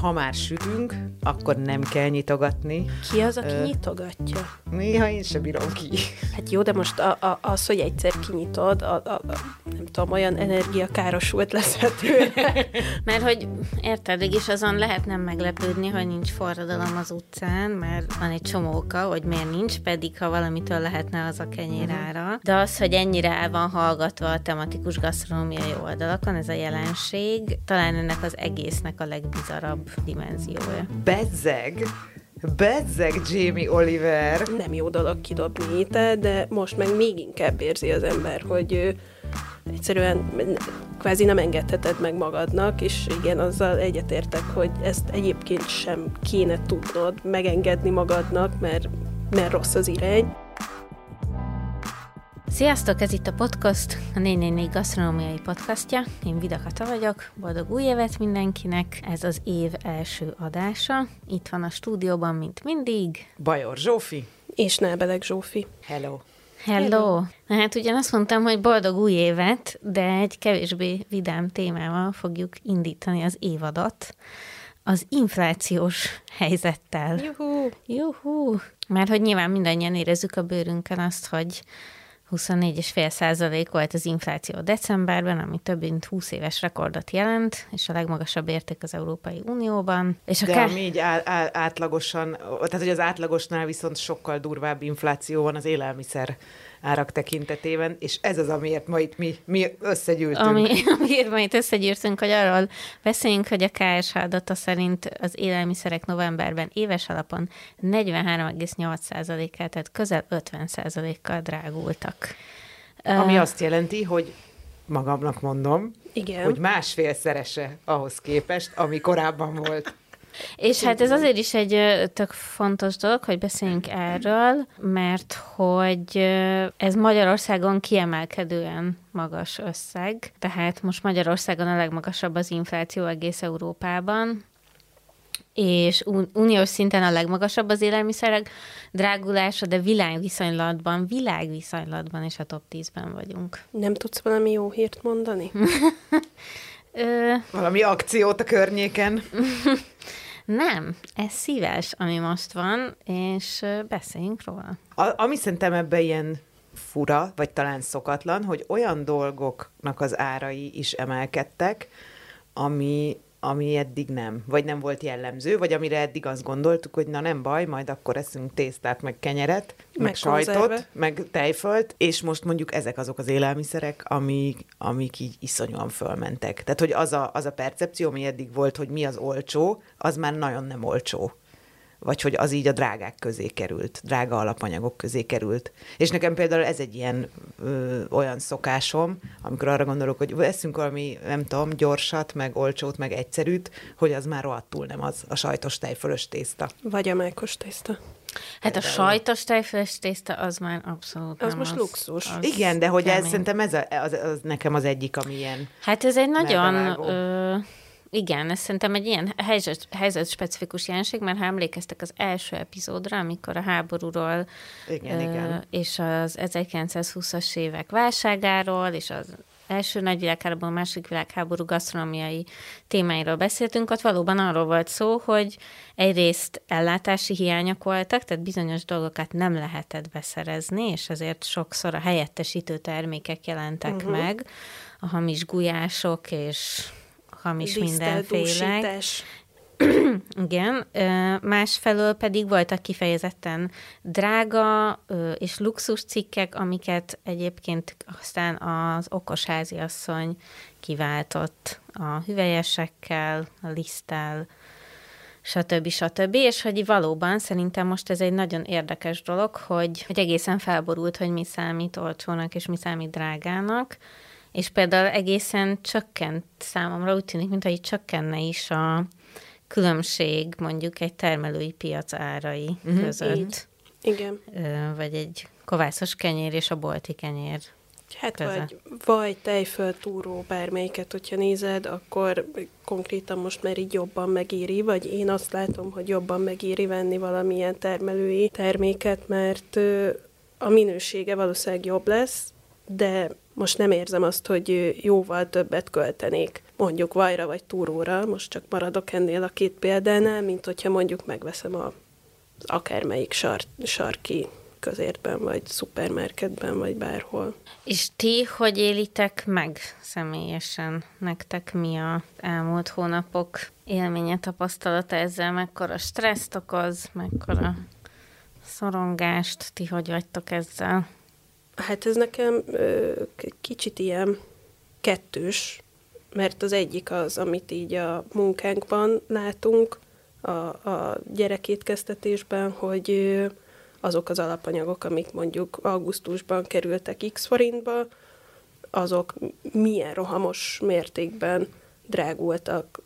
ha már sütünk, akkor nem kell nyitogatni. Ki az, aki Ö... nyitogatja? Néha én sem bírom ki. Hát jó, de most a, a, az, hogy egyszer kinyitod, a, a, a, tudom, olyan energiakárosult leszhető. mert hogy érted, is azon lehet nem meglepődni, hogy nincs forradalom az utcán, mert van egy csomó oka, hogy miért nincs, pedig ha valamitől lehetne az a kenyérára. Uh-huh. De az, hogy ennyire el van hallgatva a tematikus gasztronómiai oldalakon, ez a jelenség, talán ennek az egésznek a legbizarabb dimenziója. Bezzeg! Bezzeg Jamie Oliver! Nem jó dolog kidobni étel, de most meg még inkább érzi az ember, hogy egyszerűen kvázi nem engedheted meg magadnak, és igen, azzal egyetértek, hogy ezt egyébként sem kéne tudnod megengedni magadnak, mert, mert rossz az irány. Sziasztok, ez itt a podcast, a 444 gasztronómiai podcastja. Én Vida Kata vagyok, boldog új évet mindenkinek. Ez az év első adása. Itt van a stúdióban, mint mindig. Bajor Zsófi. És Nábelek Zsófi. Hello. Hello. Na hát ugyan azt mondtam, hogy boldog új évet, de egy kevésbé vidám témával fogjuk indítani az évadot. Az inflációs helyzettel. Juhú! Juhú! Mert hogy nyilván mindannyian érezzük a bőrünkön azt, hogy 24,5 százalék volt az infláció decemberben, ami több mint 20 éves rekordot jelent, és a legmagasabb érték az Európai Unióban. És De akár... ami így á, á, átlagosan, tehát hogy az átlagosnál viszont sokkal durvább infláció van az élelmiszer árak tekintetében, és ez az, amiért ma itt mi, mi összegyűltünk. Ami, amiért ma itt összegyűltünk, hogy arról beszéljünk, hogy a KSH adata szerint az élelmiszerek novemberben éves alapon 43,8%-kal, tehát közel 50%-kal drágultak. Ami uh, azt jelenti, hogy magamnak mondom, Igen. hogy másfélszerese ahhoz képest, ami korábban volt. És hát ez azért is egy tök fontos dolog, hogy beszéljünk erről, mert hogy ez Magyarországon kiemelkedően magas összeg, tehát most Magyarországon a legmagasabb az infláció egész Európában, és uniós szinten a legmagasabb az élelmiszerek drágulása, de világviszonylatban, világviszonylatban is a top 10-ben vagyunk. Nem tudsz valami jó hírt mondani? Ö... Valami akciót a környéken? Nem, ez szíves, ami most van, és beszéljünk róla. A, ami szerintem ebbe ilyen fura, vagy talán szokatlan, hogy olyan dolgoknak az árai is emelkedtek, ami ami eddig nem, vagy nem volt jellemző, vagy amire eddig azt gondoltuk, hogy na nem baj, majd akkor eszünk tésztát, meg kenyeret, meg, meg sajtot, konzerve. meg tejfölt, és most mondjuk ezek azok az élelmiszerek, amik, amik így iszonyúan fölmentek. Tehát, hogy az a, az a percepció, ami eddig volt, hogy mi az olcsó, az már nagyon nem olcsó vagy hogy az így a drágák közé került, drága alapanyagok közé került. És nekem például ez egy ilyen ö, olyan szokásom, amikor arra gondolok, hogy eszünk valami, nem tudom, gyorsat, meg olcsót, meg egyszerűt, hogy az már rohadtul nem az a sajtos tejfölös tészta. Vagy a májkos tészta. Hát a sajtos tejfölös tészta az már abszolút Az nem most az, luxus. Az Igen, de hogy ez szerintem ez a, az, az, nekem az egyik, ami ilyen Hát ez egy nagyon... Igen, ez szerintem egy ilyen helyzet, helyzet specifikus jelenség, mert ha emlékeztek az első epizódra, amikor a háborúról igen, ö, igen. és az 1920-as évek válságáról, és az első nagy világháború, a második világháború gasztronómiai témáiról beszéltünk, ott valóban arról volt szó, hogy egyrészt ellátási hiányok voltak, tehát bizonyos dolgokat nem lehetett beszerezni, és ezért sokszor a helyettesítő termékek jelentek uh-huh. meg, a hamis gulyások és hamis mindenféle. Igen, másfelől pedig voltak kifejezetten drága és luxus cikkek, amiket egyébként aztán az okos háziasszony kiváltott a hüvelyesekkel, a liszttel, stb. stb. És hogy valóban szerintem most ez egy nagyon érdekes dolog, hogy, hogy egészen felborult, hogy mi számít olcsónak és mi számít drágának, és például egészen csökkent számomra, úgy tűnik, mintha így csökkenne is a különbség mondjuk egy termelői piac árai uh-huh. között. Igen. Vagy egy kovászos kenyér és a bolti kenyér Hát köze. vagy, vagy tejföl, túró, bármelyiket, hogyha nézed, akkor konkrétan most már így jobban megéri, vagy én azt látom, hogy jobban megéri venni valamilyen termelői terméket, mert a minősége valószínűleg jobb lesz, de most nem érzem azt, hogy jóval többet költenék mondjuk vajra vagy túróra, most csak maradok ennél a két példánál, mint hogyha mondjuk megveszem a, akármelyik sar, sarki közértben, vagy szupermarketben, vagy bárhol. És ti hogy élitek meg személyesen? Nektek mi a elmúlt hónapok élménye, tapasztalata ezzel? Mekkora stresszt okoz, mekkora szorongást? Ti hogy vagytok ezzel? Hát ez nekem kicsit ilyen kettős, mert az egyik az, amit így a munkánkban látunk, a, a gyerekétkeztetésben, hogy azok az alapanyagok, amik mondjuk augusztusban kerültek X forintba, azok milyen rohamos mértékben drágultak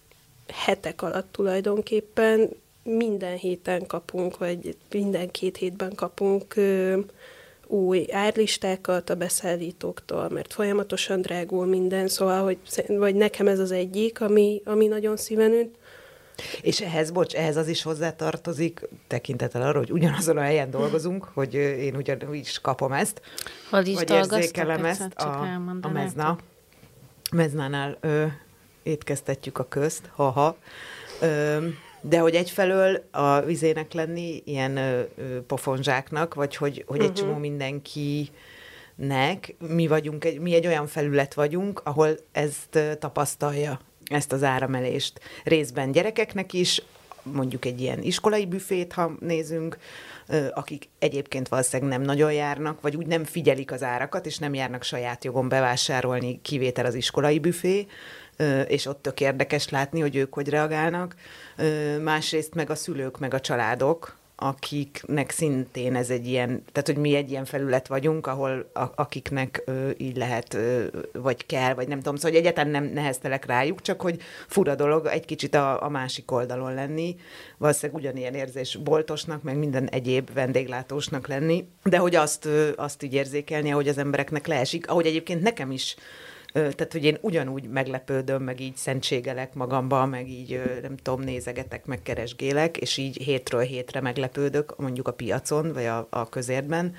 hetek alatt tulajdonképpen. Minden héten kapunk, vagy minden két hétben kapunk ö, új árlistákat a beszállítóktól, mert folyamatosan drágul minden, szóval, hogy vagy nekem ez az egyik, ami, ami nagyon szíven üt. És ehhez, bocs, ehhez az is hozzátartozik, tekintettel arra, hogy ugyanazon a helyen dolgozunk, hogy én ugyanúgy is kapom ezt. Hogy is vagy érzékelem ezt a, a mezna. Meznánál ö, étkeztetjük a közt, haha. Ö, de hogy egyfelől a vizének lenni ilyen ö, ö, pofonzsáknak, vagy hogy, hogy egy uh-huh. csomó mindenki nek, mi vagyunk, egy, mi egy olyan felület vagyunk, ahol ezt tapasztalja ezt az áramelést. Részben gyerekeknek is, mondjuk egy ilyen iskolai büfét, ha nézünk, akik egyébként valószínűleg nem nagyon járnak, vagy úgy nem figyelik az árakat, és nem járnak saját jogon bevásárolni, kivétel az iskolai büfé, és ott tök érdekes látni, hogy ők hogy reagálnak. Másrészt meg a szülők, meg a családok, akiknek szintén ez egy ilyen, tehát hogy mi egy ilyen felület vagyunk, ahol akiknek ö, így lehet, vagy kell, vagy nem tudom, szóval hogy egyáltalán nem neheztelek rájuk, csak hogy fura dolog egy kicsit a, a másik oldalon lenni, valószínűleg ugyanilyen érzés boltosnak, meg minden egyéb vendéglátósnak lenni, de hogy azt, azt így érzékelni, ahogy az embereknek leesik, ahogy egyébként nekem is tehát, hogy én ugyanúgy meglepődöm, meg így szentségelek magamba, meg így, nem tudom, nézegetek, meg keresgélek, és így hétről hétre meglepődök, mondjuk a piacon, vagy a, a közérben,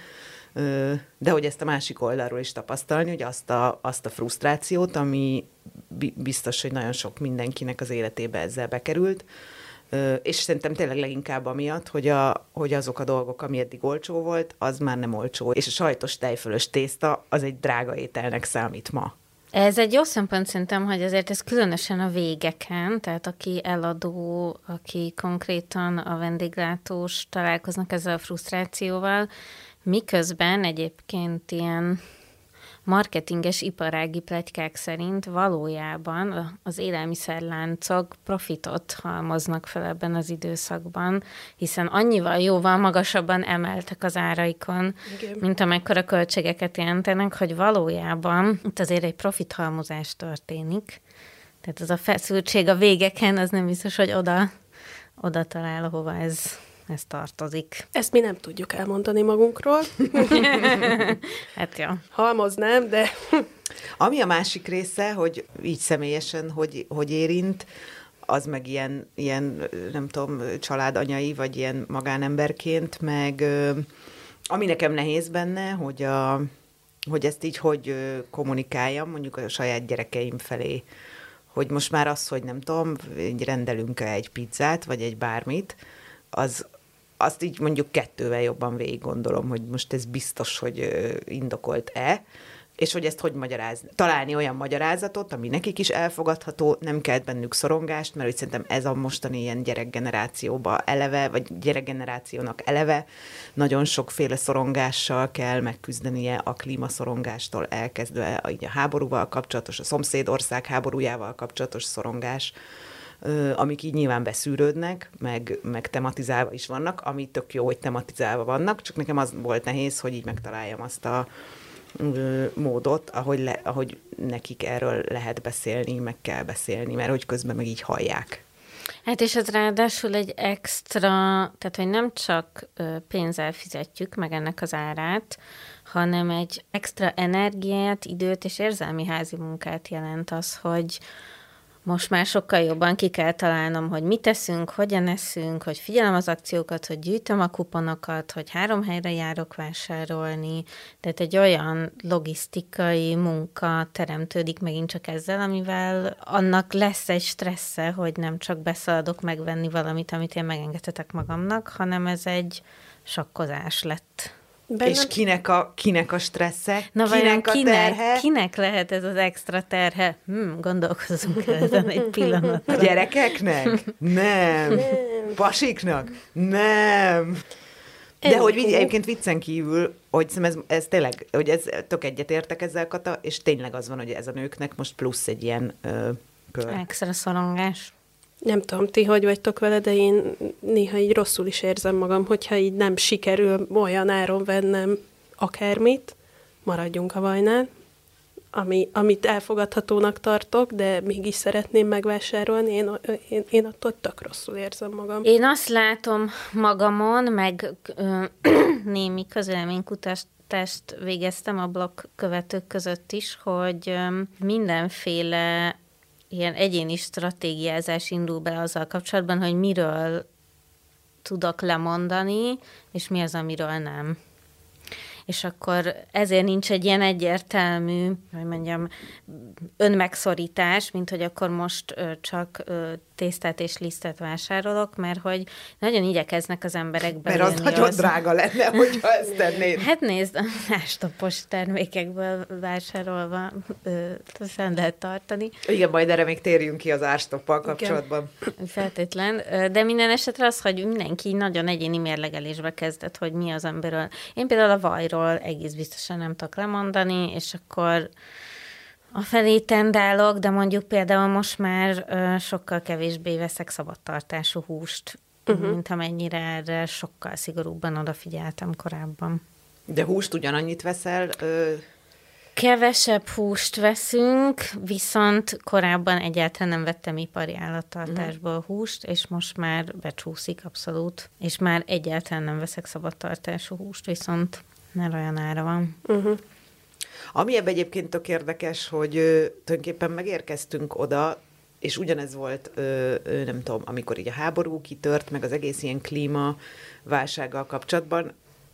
de hogy ezt a másik oldalról is tapasztalni, hogy azt a, azt a frusztrációt, ami biztos, hogy nagyon sok mindenkinek az életébe ezzel bekerült, és szerintem tényleg leginkább amiatt, hogy, a, hogy azok a dolgok, ami eddig olcsó volt, az már nem olcsó. És a sajtos tejfölös tészta az egy drága ételnek számít ma. Ez egy jó szempont szerintem, hogy azért ez különösen a végeken, tehát aki eladó, aki konkrétan a vendéglátós találkoznak ezzel a frusztrációval, miközben egyébként ilyen marketinges iparági pletykák szerint valójában az élelmiszerláncok profitot halmoznak fel ebben az időszakban, hiszen annyival jóval magasabban emeltek az áraikon, Igen. mint amekkora költségeket jelentenek, hogy valójában itt azért egy profithalmozás történik. Tehát az a feszültség a végeken, az nem biztos, hogy oda, oda talál, ahova ez ez tartozik. Ezt mi nem tudjuk elmondani magunkról. hát jó. Halmoz nem, de... Ami a másik része, hogy így személyesen, hogy, hogy érint, az meg ilyen, ilyen, nem tudom, családanyai, vagy ilyen magánemberként, meg ami nekem nehéz benne, hogy, a, hogy ezt így hogy kommunikáljam, mondjuk a saját gyerekeim felé, hogy most már az, hogy nem tudom, rendelünk egy pizzát, vagy egy bármit, az, azt így mondjuk kettővel jobban végig gondolom, hogy most ez biztos, hogy indokolt-e, és hogy ezt hogy magyarázni. Találni olyan magyarázatot, ami nekik is elfogadható, nem kell bennük szorongást, mert úgy szerintem ez a mostani ilyen gyerekgenerációba eleve, vagy gyerekgenerációnak eleve nagyon sokféle szorongással kell megküzdenie a klímaszorongástól elkezdve a, a háborúval kapcsolatos, a szomszédország háborújával kapcsolatos szorongás, amik így nyilván beszűrődnek, meg, meg tematizálva is vannak, ami tök jó, hogy tematizálva vannak, csak nekem az volt nehéz, hogy így megtaláljam azt a módot, ahogy, le, ahogy nekik erről lehet beszélni, meg kell beszélni, mert hogy közben meg így hallják. Hát és ez ráadásul egy extra, tehát hogy nem csak pénzzel fizetjük meg ennek az árát, hanem egy extra energiát, időt és érzelmi házi munkát jelent az, hogy, most már sokkal jobban ki kell találnom, hogy mit teszünk, hogyan eszünk, hogy figyelem az akciókat, hogy gyűjtöm a kuponokat, hogy három helyre járok vásárolni. Tehát egy olyan logisztikai munka teremtődik megint csak ezzel, amivel annak lesz egy stressze, hogy nem csak beszaladok megvenni valamit, amit én megengedhetek magamnak, hanem ez egy sakkozás lett. Bennem... És kinek a, kinek a stressze? Na kinek a kinek, terhe? Kinek lehet ez az extra terhe? Hm, gondolkozunk ezen egy pillanatra. A gyerekeknek? Nem. Nem. Pasiknak? Nem. De hogy egyébként viccen kívül, hogy ez, ez tényleg, hogy ez tök egyetértek ezzel, Kata, és tényleg az van, hogy ez a nőknek most plusz egy ilyen ö, kör. Extra szorongás. Nem tudom, ti hogy vagytok vele, de én néha így rosszul is érzem magam, hogyha így nem sikerül olyan áron vennem akármit, maradjunk a vajnál, ami, amit elfogadhatónak tartok, de mégis szeretném megvásárolni, én, én, én attól tök rosszul érzem magam. Én azt látom magamon, meg ö, némi közélménykutatást végeztem a blog követők között is, hogy mindenféle ilyen egyéni stratégiázás indul be azzal kapcsolatban, hogy miről tudok lemondani, és mi az, amiről nem. És akkor ezért nincs egy ilyen egyértelmű, hogy mondjam, önmegszorítás, mint hogy akkor most csak tésztát és lisztet vásárolok, mert hogy nagyon igyekeznek az emberek Mert az nagyon az... drága lenne, hogyha ezt tennéd. Hát nézd, ástopos termékekből vásárolva ezt lehet tartani. Igen, majd erre még térjünk ki az ástoppal kapcsolatban. Igen, feltétlen. De minden esetre az, hogy mindenki nagyon egyéni mérlegelésbe kezdett, hogy mi az, amiről. Én például a vajról egész biztosan nem tudok lemondani, és akkor a felé tendálok, de mondjuk például most már ö, sokkal kevésbé veszek szabadtartású húst, uh-huh. mint amennyire erre sokkal szigorúbban odafigyeltem korábban. De húst ugyanannyit veszel? Ö... Kevesebb húst veszünk, viszont korábban egyáltalán nem vettem ipari állattartásból uh-huh. húst, és most már becsúszik abszolút, és már egyáltalán nem veszek szabadtartású húst, viszont mert olyan ára van. Uh-huh. Ami ebben egyébként tök érdekes, hogy tulajdonképpen megérkeztünk oda, és ugyanez volt, ö, nem tudom, amikor így a háború kitört, meg az egész ilyen klíma válsággal kapcsolatban,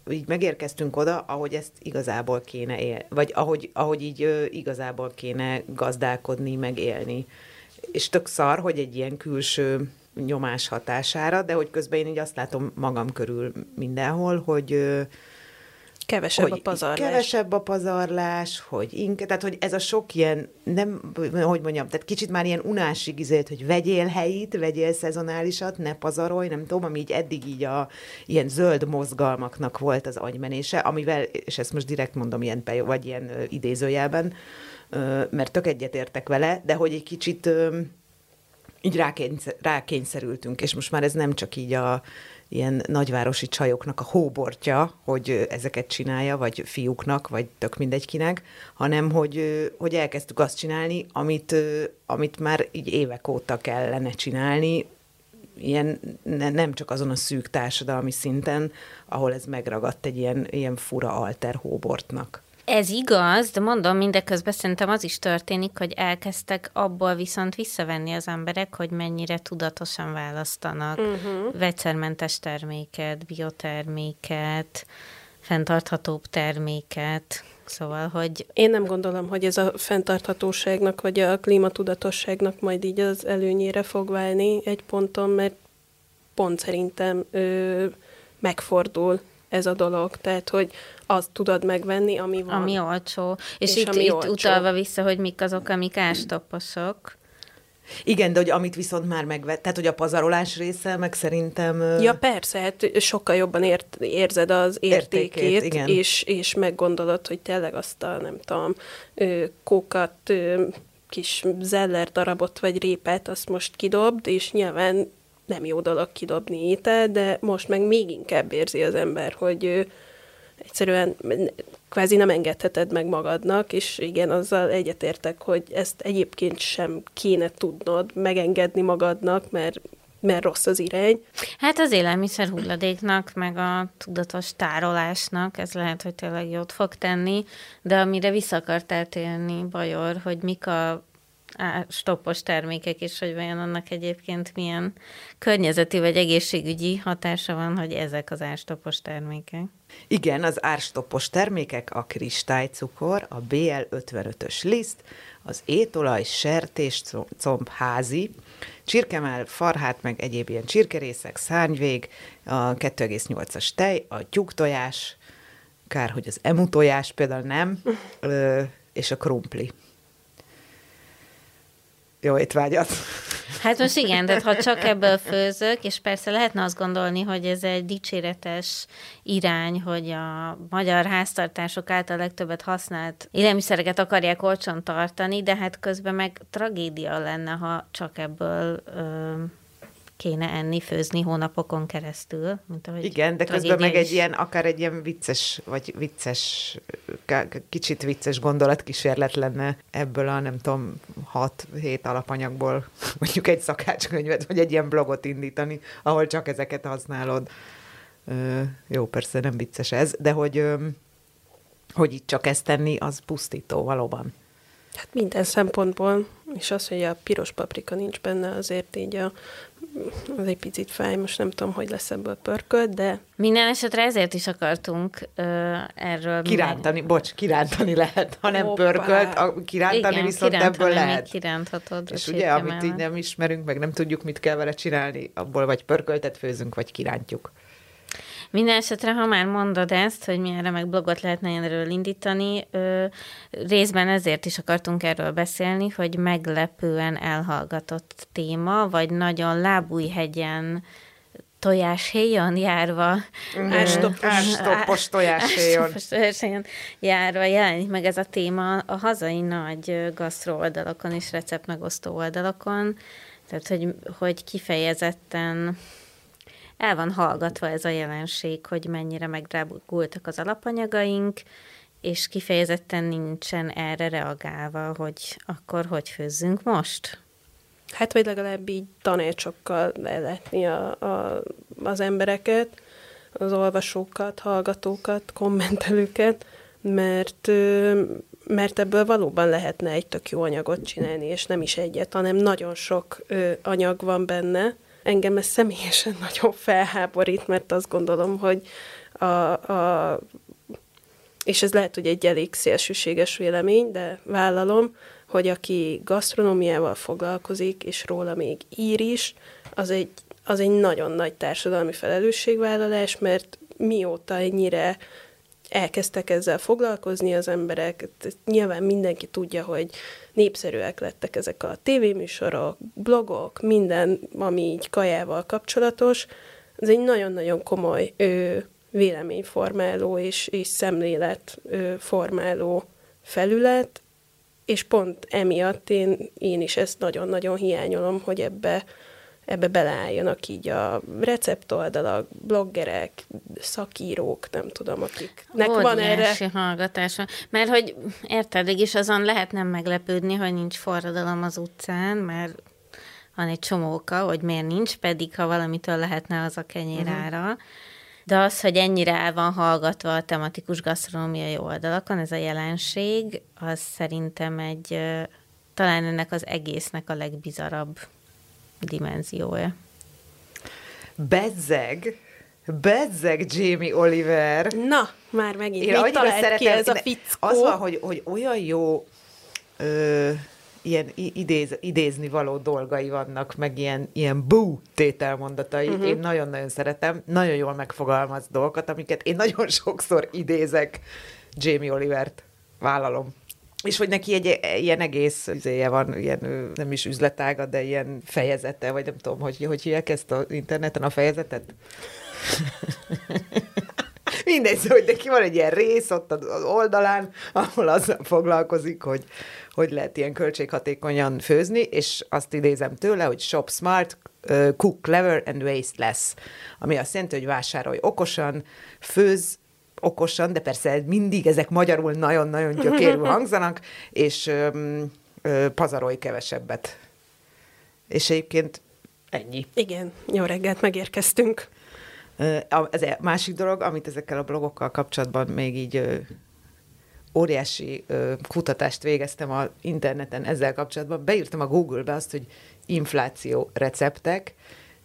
így megérkeztünk oda, ahogy ezt igazából kéne él, vagy ahogy, ahogy így ö, igazából kéne gazdálkodni, meg élni. És tök szar, hogy egy ilyen külső nyomás hatására, de hogy közben én így azt látom magam körül mindenhol, hogy ö, Kevesebb hogy a pazarlás. Kevesebb a pazarlás, hogy inkább, tehát hogy ez a sok ilyen, nem, hogy mondjam, tehát kicsit már ilyen unásig izélt, hogy vegyél helyit, vegyél szezonálisat, ne pazarolj, nem tudom, ami így eddig így a ilyen zöld mozgalmaknak volt az agymenése, amivel, és ezt most direkt mondom ilyen, vagy ilyen idézőjelben, mert tök egyetértek vele, de hogy egy kicsit így rákényszer, rákényszerültünk, és most már ez nem csak így a ilyen nagyvárosi csajoknak a hóbortja, hogy ezeket csinálja, vagy fiúknak, vagy tök mindegy kinek, hanem hogy, hogy elkezdtük azt csinálni, amit, amit már így évek óta kellene csinálni, ilyen ne, nem csak azon a szűk társadalmi szinten, ahol ez megragadt egy ilyen, ilyen fura alter hóbortnak. Ez igaz, de mondom, mindeközben szerintem az is történik, hogy elkezdtek abból viszont visszavenni az emberek, hogy mennyire tudatosan választanak uh-huh. vegyszermentes terméket, bioterméket, fenntarthatóbb terméket, Szóval, hogy... Én nem gondolom, hogy ez a fenntarthatóságnak, vagy a klímatudatosságnak majd így az előnyére fog válni egy ponton, mert pont szerintem ö, megfordul ez a dolog. Tehát, hogy azt tudod megvenni, ami van. Ami olcsó. És, és itt, itt olcsó. utalva vissza, hogy mik azok, amik ástoposok. Igen, de hogy amit viszont már megvett, tehát hogy a pazarolás része, meg szerintem... Ja persze, hát sokkal jobban ért, érzed az értékét, értékét igen. És, és meggondolod, hogy tényleg azt a, nem tudom, kókat, kis zeller darabot vagy répet, azt most kidobd, és nyilván nem jó dolog kidobni étel, de most meg még inkább érzi az ember, hogy egyszerűen kvázi nem engedheted meg magadnak, és igen, azzal egyetértek, hogy ezt egyébként sem kéne tudnod megengedni magadnak, mert mert rossz az irány. Hát az élelmiszer hulladéknak, meg a tudatos tárolásnak, ez lehet, hogy tényleg jót fog tenni, de amire vissza akartál térni, Bajor, hogy mik a stoppos termékek, és hogy vajon annak egyébként milyen környezeti vagy egészségügyi hatása van, hogy ezek az árstoppos termékek. Igen, az árstoppos termékek a kristálycukor, a BL55-ös liszt, az étolaj, sertés, comb, házi, csirkemell, farhát, meg egyéb ilyen csirkerészek, szárnyvég, a 2,8-as tej, a tyúktojás, kár, hogy az emu tojás például nem, és a krumpli. Jó étvágyat! Hát most igen, de ha csak ebből főzök, és persze lehetne azt gondolni, hogy ez egy dicséretes irány, hogy a magyar háztartások által legtöbbet használt élelmiszereket akarják olcsón tartani, de hát közben meg tragédia lenne, ha csak ebből ö, kéne enni, főzni hónapokon keresztül. Mint ahogy Igen, de közben meg egy ilyen, akár egy ilyen vicces, vagy vicces, kicsit vicces gondolatkísérlet lenne ebből a, nem tudom, 6-7 alapanyagból mondjuk egy szakácskönyvet, vagy egy ilyen blogot indítani, ahol csak ezeket használod. Ö, jó, persze nem vicces ez, de hogy, ö, hogy itt csak ezt tenni, az pusztító valóban. Hát minden szempontból, és az, hogy a piros paprika nincs benne, azért így a az egy picit fáj, most nem tudom, hogy lesz ebből pörkölt, de... Minden esetre ezért is akartunk uh, erről... Kirántani, meg... bocs, kirántani lehet, ha nem Hoppá. pörkölt, a, kirántani Igen, viszont kirántani ebből lehet. kiránthatod. És ugye, amit így nem ismerünk, meg nem tudjuk, mit kell vele csinálni, abból vagy pörköltet főzünk, vagy kirántjuk. Minden esetre, ha már mondod ezt, hogy mi erre meg blogot lehetne erről indítani, ö, részben ezért is akartunk erről beszélni, hogy meglepően elhallgatott téma, vagy nagyon lábújhegyen tojáshéjon járva. Árstoppos tojáshéjon. járva jelenik meg ez a téma a hazai nagy gasztró oldalakon és receptmegosztó oldalakon. Tehát, hogy, hogy kifejezetten el van hallgatva ez a jelenség, hogy mennyire megdrágultak az alapanyagaink, és kifejezetten nincsen erre reagálva, hogy akkor hogy főzzünk most? Hát, vagy legalább így tanácsokkal leletni a, a, az embereket, az olvasókat, hallgatókat, kommentelőket, mert, mert ebből valóban lehetne egy tök jó anyagot csinálni, és nem is egyet, hanem nagyon sok anyag van benne, engem ez személyesen nagyon felháborít, mert azt gondolom, hogy a, a és ez lehet, hogy egy elég szélsőséges vélemény, de vállalom, hogy aki gasztronómiával foglalkozik, és róla még ír is, az egy, az egy nagyon nagy társadalmi felelősségvállalás, mert mióta ennyire elkezdtek ezzel foglalkozni az emberek. Nyilván mindenki tudja, hogy népszerűek lettek ezek a tévéműsorok, blogok, minden, ami így kajával kapcsolatos. Ez egy nagyon-nagyon komoly ö, véleményformáló és, és szemléletformáló felület, és pont emiatt én, én is ezt nagyon-nagyon hiányolom, hogy ebbe ebbe beleálljanak így a receptoldalak, bloggerek, szakírók, nem tudom, akiknek Óriási van erre. hallgatása. Mert hogy érted, is azon lehet nem meglepődni, hogy nincs forradalom az utcán, mert van egy csomó oka, hogy miért nincs, pedig ha valamitől lehetne az a kenyérára. Uh-huh. De az, hogy ennyire el van hallgatva a tematikus gasztronómiai oldalakon, ez a jelenség, az szerintem egy, talán ennek az egésznek a legbizarabb dimenziója. Bezzeg, bezzeg Jamie Oliver. Na, már megint Én mit talált szeretem, ki ez a fickó? Az van, hogy, hogy olyan jó ö, ilyen idéz, idézni való dolgai vannak, meg ilyen, ilyen bú tételmondatai. Uh-huh. Én nagyon-nagyon szeretem, nagyon jól megfogalmaz dolgokat, amiket én nagyon sokszor idézek Jamie Olivert. Vállalom. És hogy neki egy ilyen egész izéje van, ilyen nem is üzletága, de ilyen fejezete, vagy nem tudom, hogy, hogy hívják ezt az interneten a fejezetet? Mindegy, szóval, hogy neki van egy ilyen rész ott az oldalán, ahol azzal foglalkozik, hogy hogy lehet ilyen költséghatékonyan főzni, és azt idézem tőle, hogy shop smart, cook clever and waste less, ami azt jelenti, hogy vásárolj okosan, főz okosan, de persze mindig ezek magyarul nagyon-nagyon gyökérül hangzanak, és ö, ö, pazarolj kevesebbet. És egyébként ennyi. Igen, jó reggelt, megérkeztünk. Ez a másik dolog, amit ezekkel a blogokkal kapcsolatban még így óriási ö, kutatást végeztem a interneten ezzel kapcsolatban, beírtam a Google-be azt, hogy infláció receptek,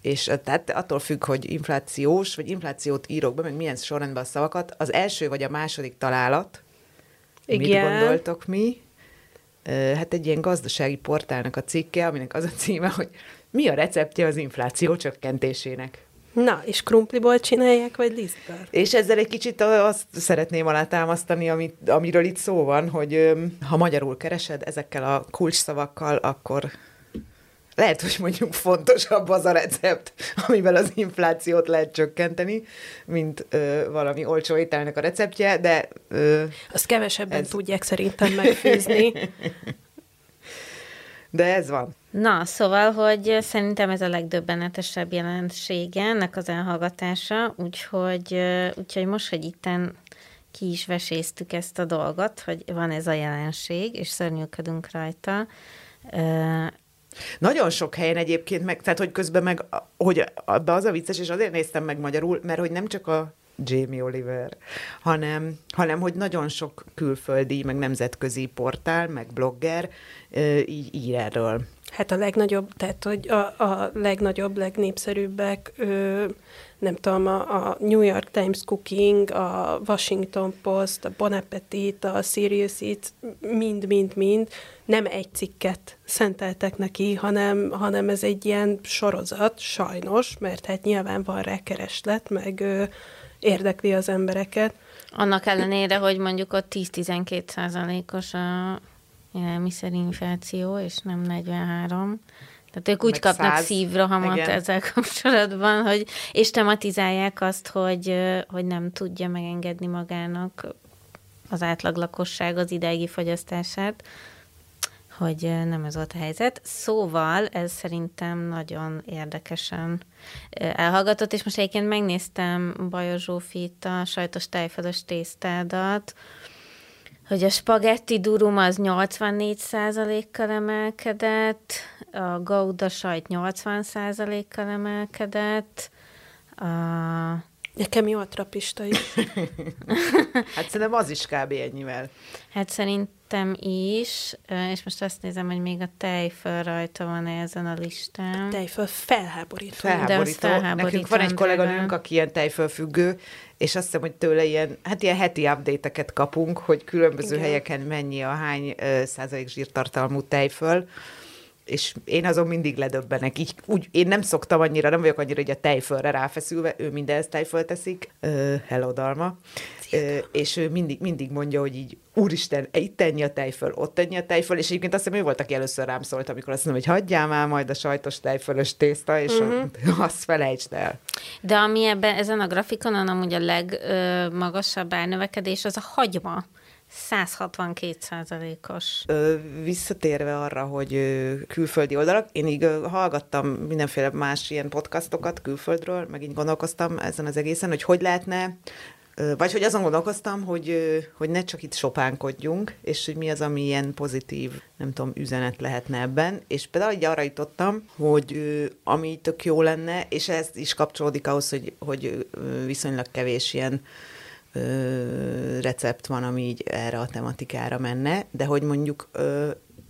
és tehát attól függ, hogy inflációs, vagy inflációt írok be, meg milyen sorrendben a szavakat, az első vagy a második találat, Igen. mit gondoltok mi? Hát egy ilyen gazdasági portálnak a cikke, aminek az a címe, hogy mi a receptje az infláció csökkentésének. Na, és krumpliból csinálják, vagy lisztből? És ezzel egy kicsit azt szeretném alátámasztani, amit, amiről itt szó van, hogy ha magyarul keresed ezekkel a kulcsszavakkal, akkor lehet, hogy mondjuk fontosabb az a recept, amivel az inflációt lehet csökkenteni, mint ö, valami olcsó ételnek a receptje, de... Ö, Azt kevesebben ez... tudják szerintem megfőzni. de ez van. Na, szóval, hogy szerintem ez a legdöbbenetesebb jelensége ennek az elhallgatása, úgyhogy, úgyhogy most, hogy itten ki is veséztük ezt a dolgot, hogy van ez a jelenség, és szörnyűködünk rajta, nagyon sok helyen egyébként, meg, tehát hogy közben meg, hogy abba az a vicces, és azért néztem meg magyarul, mert hogy nem csak a Jamie Oliver, hanem, hanem hogy nagyon sok külföldi, meg nemzetközi portál, meg blogger így ír erről. Hát a legnagyobb, tehát hogy a, a legnagyobb, legnépszerűbbek, ö, nem tudom, a, a New York Times Cooking, a Washington Post, a Bon Appetit, a Serious Eats, mind-mind-mind nem egy cikket szenteltek neki, hanem, hanem ez egy ilyen sorozat, sajnos, mert hát nyilván van rá kereslet, meg ö, érdekli az embereket. Annak ellenére, hogy mondjuk ott 10-12 százalékos a élelmiszerinfláció, és nem 43. Tehát ők úgy Meg kapnak száz. szívrohamot Igen. ezzel kapcsolatban, hogy, és tematizálják azt, hogy, hogy nem tudja megengedni magának az átlag lakosság az ideigi fogyasztását, hogy nem ez volt a helyzet. Szóval ez szerintem nagyon érdekesen elhallgatott, és most egyébként megnéztem Bajor Zsófit, a sajtos tejfölös tésztádat, hogy a spagetti durum az 84%-kal emelkedett, a gouda sajt 80%-kal emelkedett, a... Nekem jó a trapista is. hát szerintem az is kb. ennyivel. Hát szerintem is, és most azt nézem, hogy még a tejföl rajta van ezen a listán. A tejföl felháborító. Felháborító. De felháborító. Nekünk van egy kolléganőnk, aki ilyen tejfölfüggő, és azt hiszem, hogy tőle ilyen, hát ilyen heti update-eket kapunk, hogy különböző Igen. helyeken mennyi a hány uh, százalék zsírtartalmú tejföl, és én azon mindig ledöbbenek. Így, úgy, én nem szoktam annyira, nem vagyok annyira, hogy a tejfölre ráfeszülve, ő mindenhez tejföl teszik. Uh, hello, Dalma és ő mindig, mindig mondja, hogy így, úristen, itt ennyi a tejföl, ott ennyi a tejföl, és egyébként azt hiszem, ő volt, aki először rám szólt, amikor azt mondom, hogy hagyjál már majd a sajtos tejfölös tészta, és uh-huh. azt felejtsd el. De ami ebben, ezen a grafikonon amúgy a legmagasabb árnövekedés, az a hagyma. 162 százalékos. Visszatérve arra, hogy külföldi oldalak, én így hallgattam mindenféle más ilyen podcastokat külföldről, meg így gondolkoztam ezen az egészen, hogy hogy lehetne vagy hogy azon gondolkoztam, hogy, hogy ne csak itt sopánkodjunk, és hogy mi az, ami ilyen pozitív, nem tudom, üzenet lehetne ebben. És például így arra jutottam, hogy ami tök jó lenne, és ez is kapcsolódik ahhoz, hogy, hogy viszonylag kevés ilyen recept van, ami így erre a tematikára menne, de hogy mondjuk,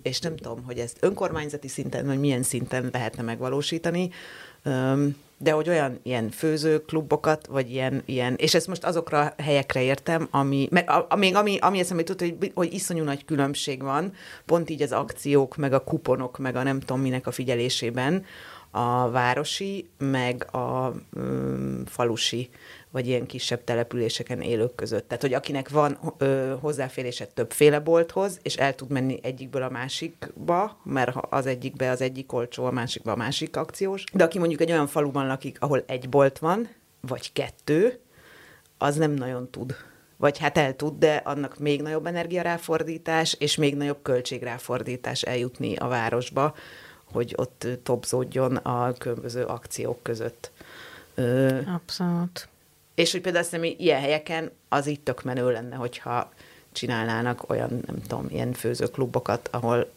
és nem tudom, hogy ezt önkormányzati szinten, vagy milyen szinten lehetne megvalósítani, de hogy olyan ilyen főzőklubokat, vagy ilyen, ilyen, és ezt most azokra a helyekre értem, ami, meg, a, a, még ami, ami eszembe jutott, hogy, hogy iszonyú nagy különbség van, pont így az akciók, meg a kuponok, meg a nem tudom minek a figyelésében, a városi, meg a um, falusi vagy ilyen kisebb településeken élők között. Tehát, hogy akinek van ö, hozzáférése többféle bolthoz, és el tud menni egyikből a másikba, mert az egyikbe az egyik olcsó, a másikba a másik akciós. De aki mondjuk egy olyan faluban lakik, ahol egy bolt van, vagy kettő, az nem nagyon tud. Vagy hát el tud, de annak még nagyobb energiaráfordítás, és még nagyobb költségráfordítás eljutni a városba, hogy ott topzódjon a különböző akciók között. Abszolút. És hogy például azt hiszem, ilyen helyeken az itt tök menő lenne, hogyha csinálnának olyan, nem tudom, ilyen főzőklubokat, ahol,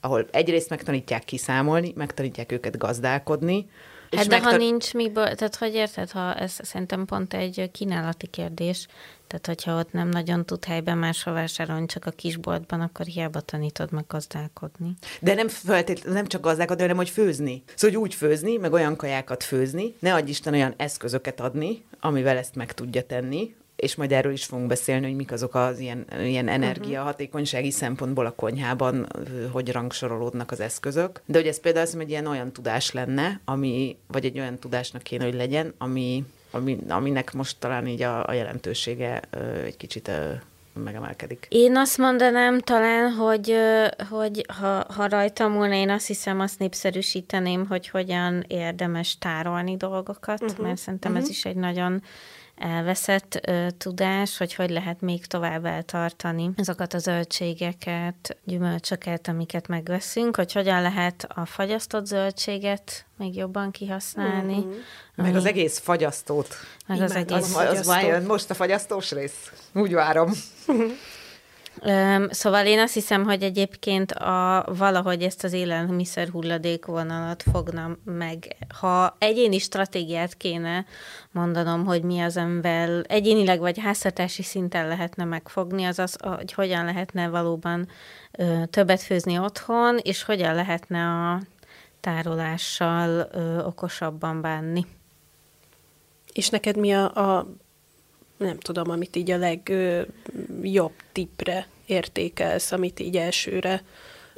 ahol egyrészt megtanítják kiszámolni, megtanítják őket gazdálkodni, Hát de megtar- ha nincs miből, tehát hogy érted, ha ez szerintem pont egy kínálati kérdés, tehát hogyha ott nem nagyon tud helyben máshol vásárolni, csak a kisboltban, akkor hiába tanítod meg gazdálkodni. De nem feltétlenül, nem csak gazdálkodni, hanem hogy főzni. Szóval hogy úgy főzni, meg olyan kajákat főzni, ne adj Isten olyan eszközöket adni, amivel ezt meg tudja tenni, és majd erről is fogunk beszélni, hogy mik azok az ilyen, ilyen energiahatékonysági szempontból a konyhában, hogy rangsorolódnak az eszközök. De hogy ez például azt egy ilyen olyan tudás lenne, ami, vagy egy olyan tudásnak kéne, hogy legyen, ami, ami, aminek most talán így a, a jelentősége egy kicsit megemelkedik. Én azt mondanám talán, hogy, hogy ha, ha rajtam volna, én azt hiszem, azt népszerűsíteném, hogy hogyan érdemes tárolni dolgokat, uh-huh. mert szerintem uh-huh. ez is egy nagyon elveszett ö, tudás, hogy hogy lehet még tovább eltartani azokat a zöldségeket, gyümölcsöket, amiket megveszünk, hogy hogyan lehet a fagyasztott zöldséget még jobban kihasználni. Mm-hmm. Meg az egész fagyasztót. Meg az egész az, az, az most a fagyasztós rész. Úgy várom. Szóval én azt hiszem, hogy egyébként a, valahogy ezt az élelmiszer hulladékvonalat fogna meg. Ha egyéni stratégiát kéne mondanom, hogy mi az, amivel egyénileg vagy háztartási szinten lehetne megfogni, az az, hogy hogyan lehetne valóban többet főzni otthon, és hogyan lehetne a tárolással okosabban bánni. És neked mi a, a nem tudom, amit így a legjobb tippre értékelsz, amit így elsőre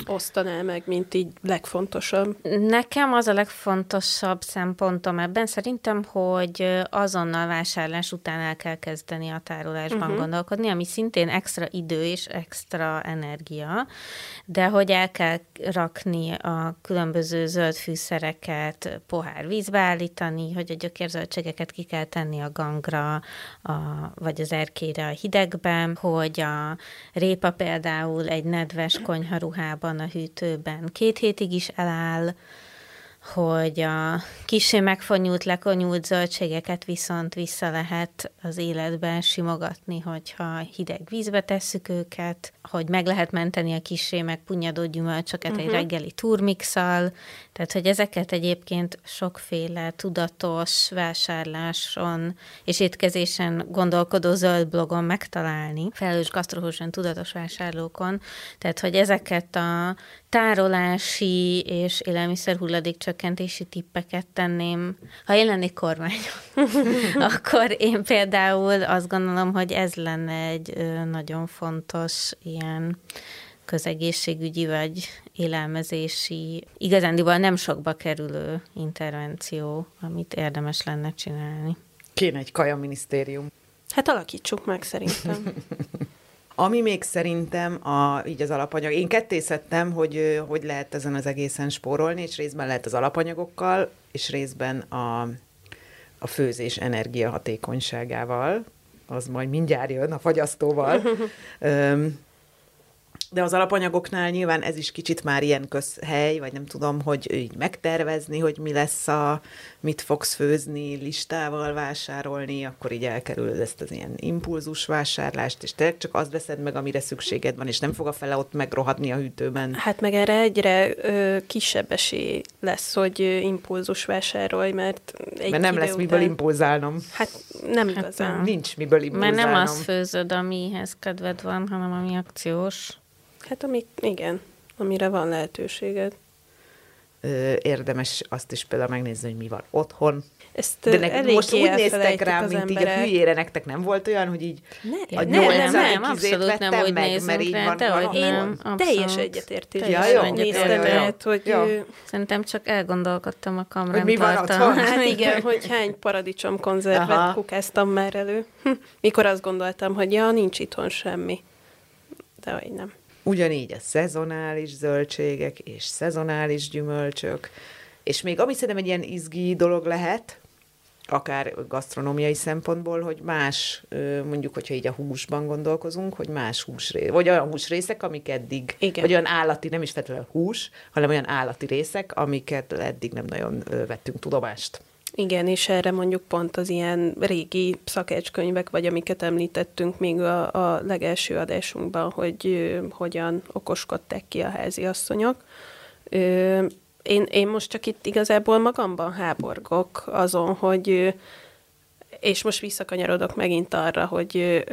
osztanál meg, mint így legfontosabb? Nekem az a legfontosabb szempontom ebben szerintem, hogy azonnal vásárlás után el kell kezdeni a tárolásban uh-huh. gondolkodni, ami szintén extra idő és extra energia, de hogy el kell rakni a különböző zöld fűszereket, pohár vízbe állítani, hogy a gyökérzöldségeket ki kell tenni a gangra, a, vagy az erkére a hidegben, hogy a répa például egy nedves konyharuhában van a hűtőben. Két hétig is eláll, hogy a kisé megfonyult, lekonyult zöldségeket viszont vissza lehet az életben simogatni, hogyha hideg vízbe tesszük őket, hogy meg lehet menteni a kisé megpunyadó gyümölcsöket uh-huh. egy mhm. reggeli turmixal, tehát hogy ezeket egyébként sokféle tudatos vásárláson és étkezésen gondolkodó zöld blogon megtalálni, felelős gasztrohósan tudatos vásárlókon, tehát hogy ezeket a tárolási és élelmiszer hulladék csökkentési tippeket tenném. Ha én lennék kormány, akkor én például azt gondolom, hogy ez lenne egy nagyon fontos ilyen közegészségügyi vagy élelmezési, igazándiból nem sokba kerülő intervenció, amit érdemes lenne csinálni. Kéne egy kaja minisztérium. Hát alakítsuk meg szerintem. Ami még szerintem a, így az alapanyag, én kettészettem, hogy hogy lehet ezen az egészen spórolni, és részben lehet az alapanyagokkal, és részben a, a főzés energiahatékonyságával, az majd mindjárt jön a fagyasztóval. De az alapanyagoknál nyilván ez is kicsit már ilyen közhely, vagy nem tudom, hogy így megtervezni, hogy mi lesz a, mit fogsz főzni, listával vásárolni, akkor így elkerülöd ezt az ilyen impulzus vásárlást, és te csak azt veszed meg, amire szükséged van, és nem fog a fele ott megrohadni a hűtőben. Hát meg erre egyre ö, kisebb esély lesz, hogy impulzus vásárolj, mert egy Mert nem lesz után... miből impulzálnom. Hát nem hát igazán. Nem. Nincs miből impulzálnom. Mert nem azt főzöd, amihez kedved van, hanem ami akciós. Hát amik, igen, amire van lehetőséged. Érdemes azt is például megnézni, hogy mi van otthon. Ezt De nek, most úgy néztek rám, mint emberek. így a hülyére, nektek nem volt olyan, hogy így ne, a nem, nem, nem, abszolút nem úgy meg, mert így van, te, hogy én abszolút. teljes egyetértés. Ja, jó, néztem el, hogy... Jó. Szerintem csak elgondolkodtam a kamrán Hogy mi van otthon? Hát igen, hogy hány paradicsom konzervet kukáztam már elő. Hm, mikor azt gondoltam, hogy ja, nincs itthon semmi. De hogy nem. Ugyanígy a szezonális zöldségek és szezonális gyümölcsök, és még ami szerintem egy ilyen izgi dolog lehet, akár gasztronómiai szempontból, hogy más, mondjuk, hogyha így a húsban gondolkozunk, hogy más húsrészek, vagy olyan húsrészek, amik eddig, Igen. vagy olyan állati, nem is feltétlenül hús, hanem olyan állati részek, amiket eddig nem nagyon vettünk tudomást. Igen, és erre mondjuk pont az ilyen régi szakácskönyvek, vagy amiket említettünk még a, a legelső adásunkban, hogy ö, hogyan okoskodták ki a házi asszonyok. Ö, én, én most csak itt igazából magamban háborgok azon, hogy és most visszakanyarodok megint arra, hogy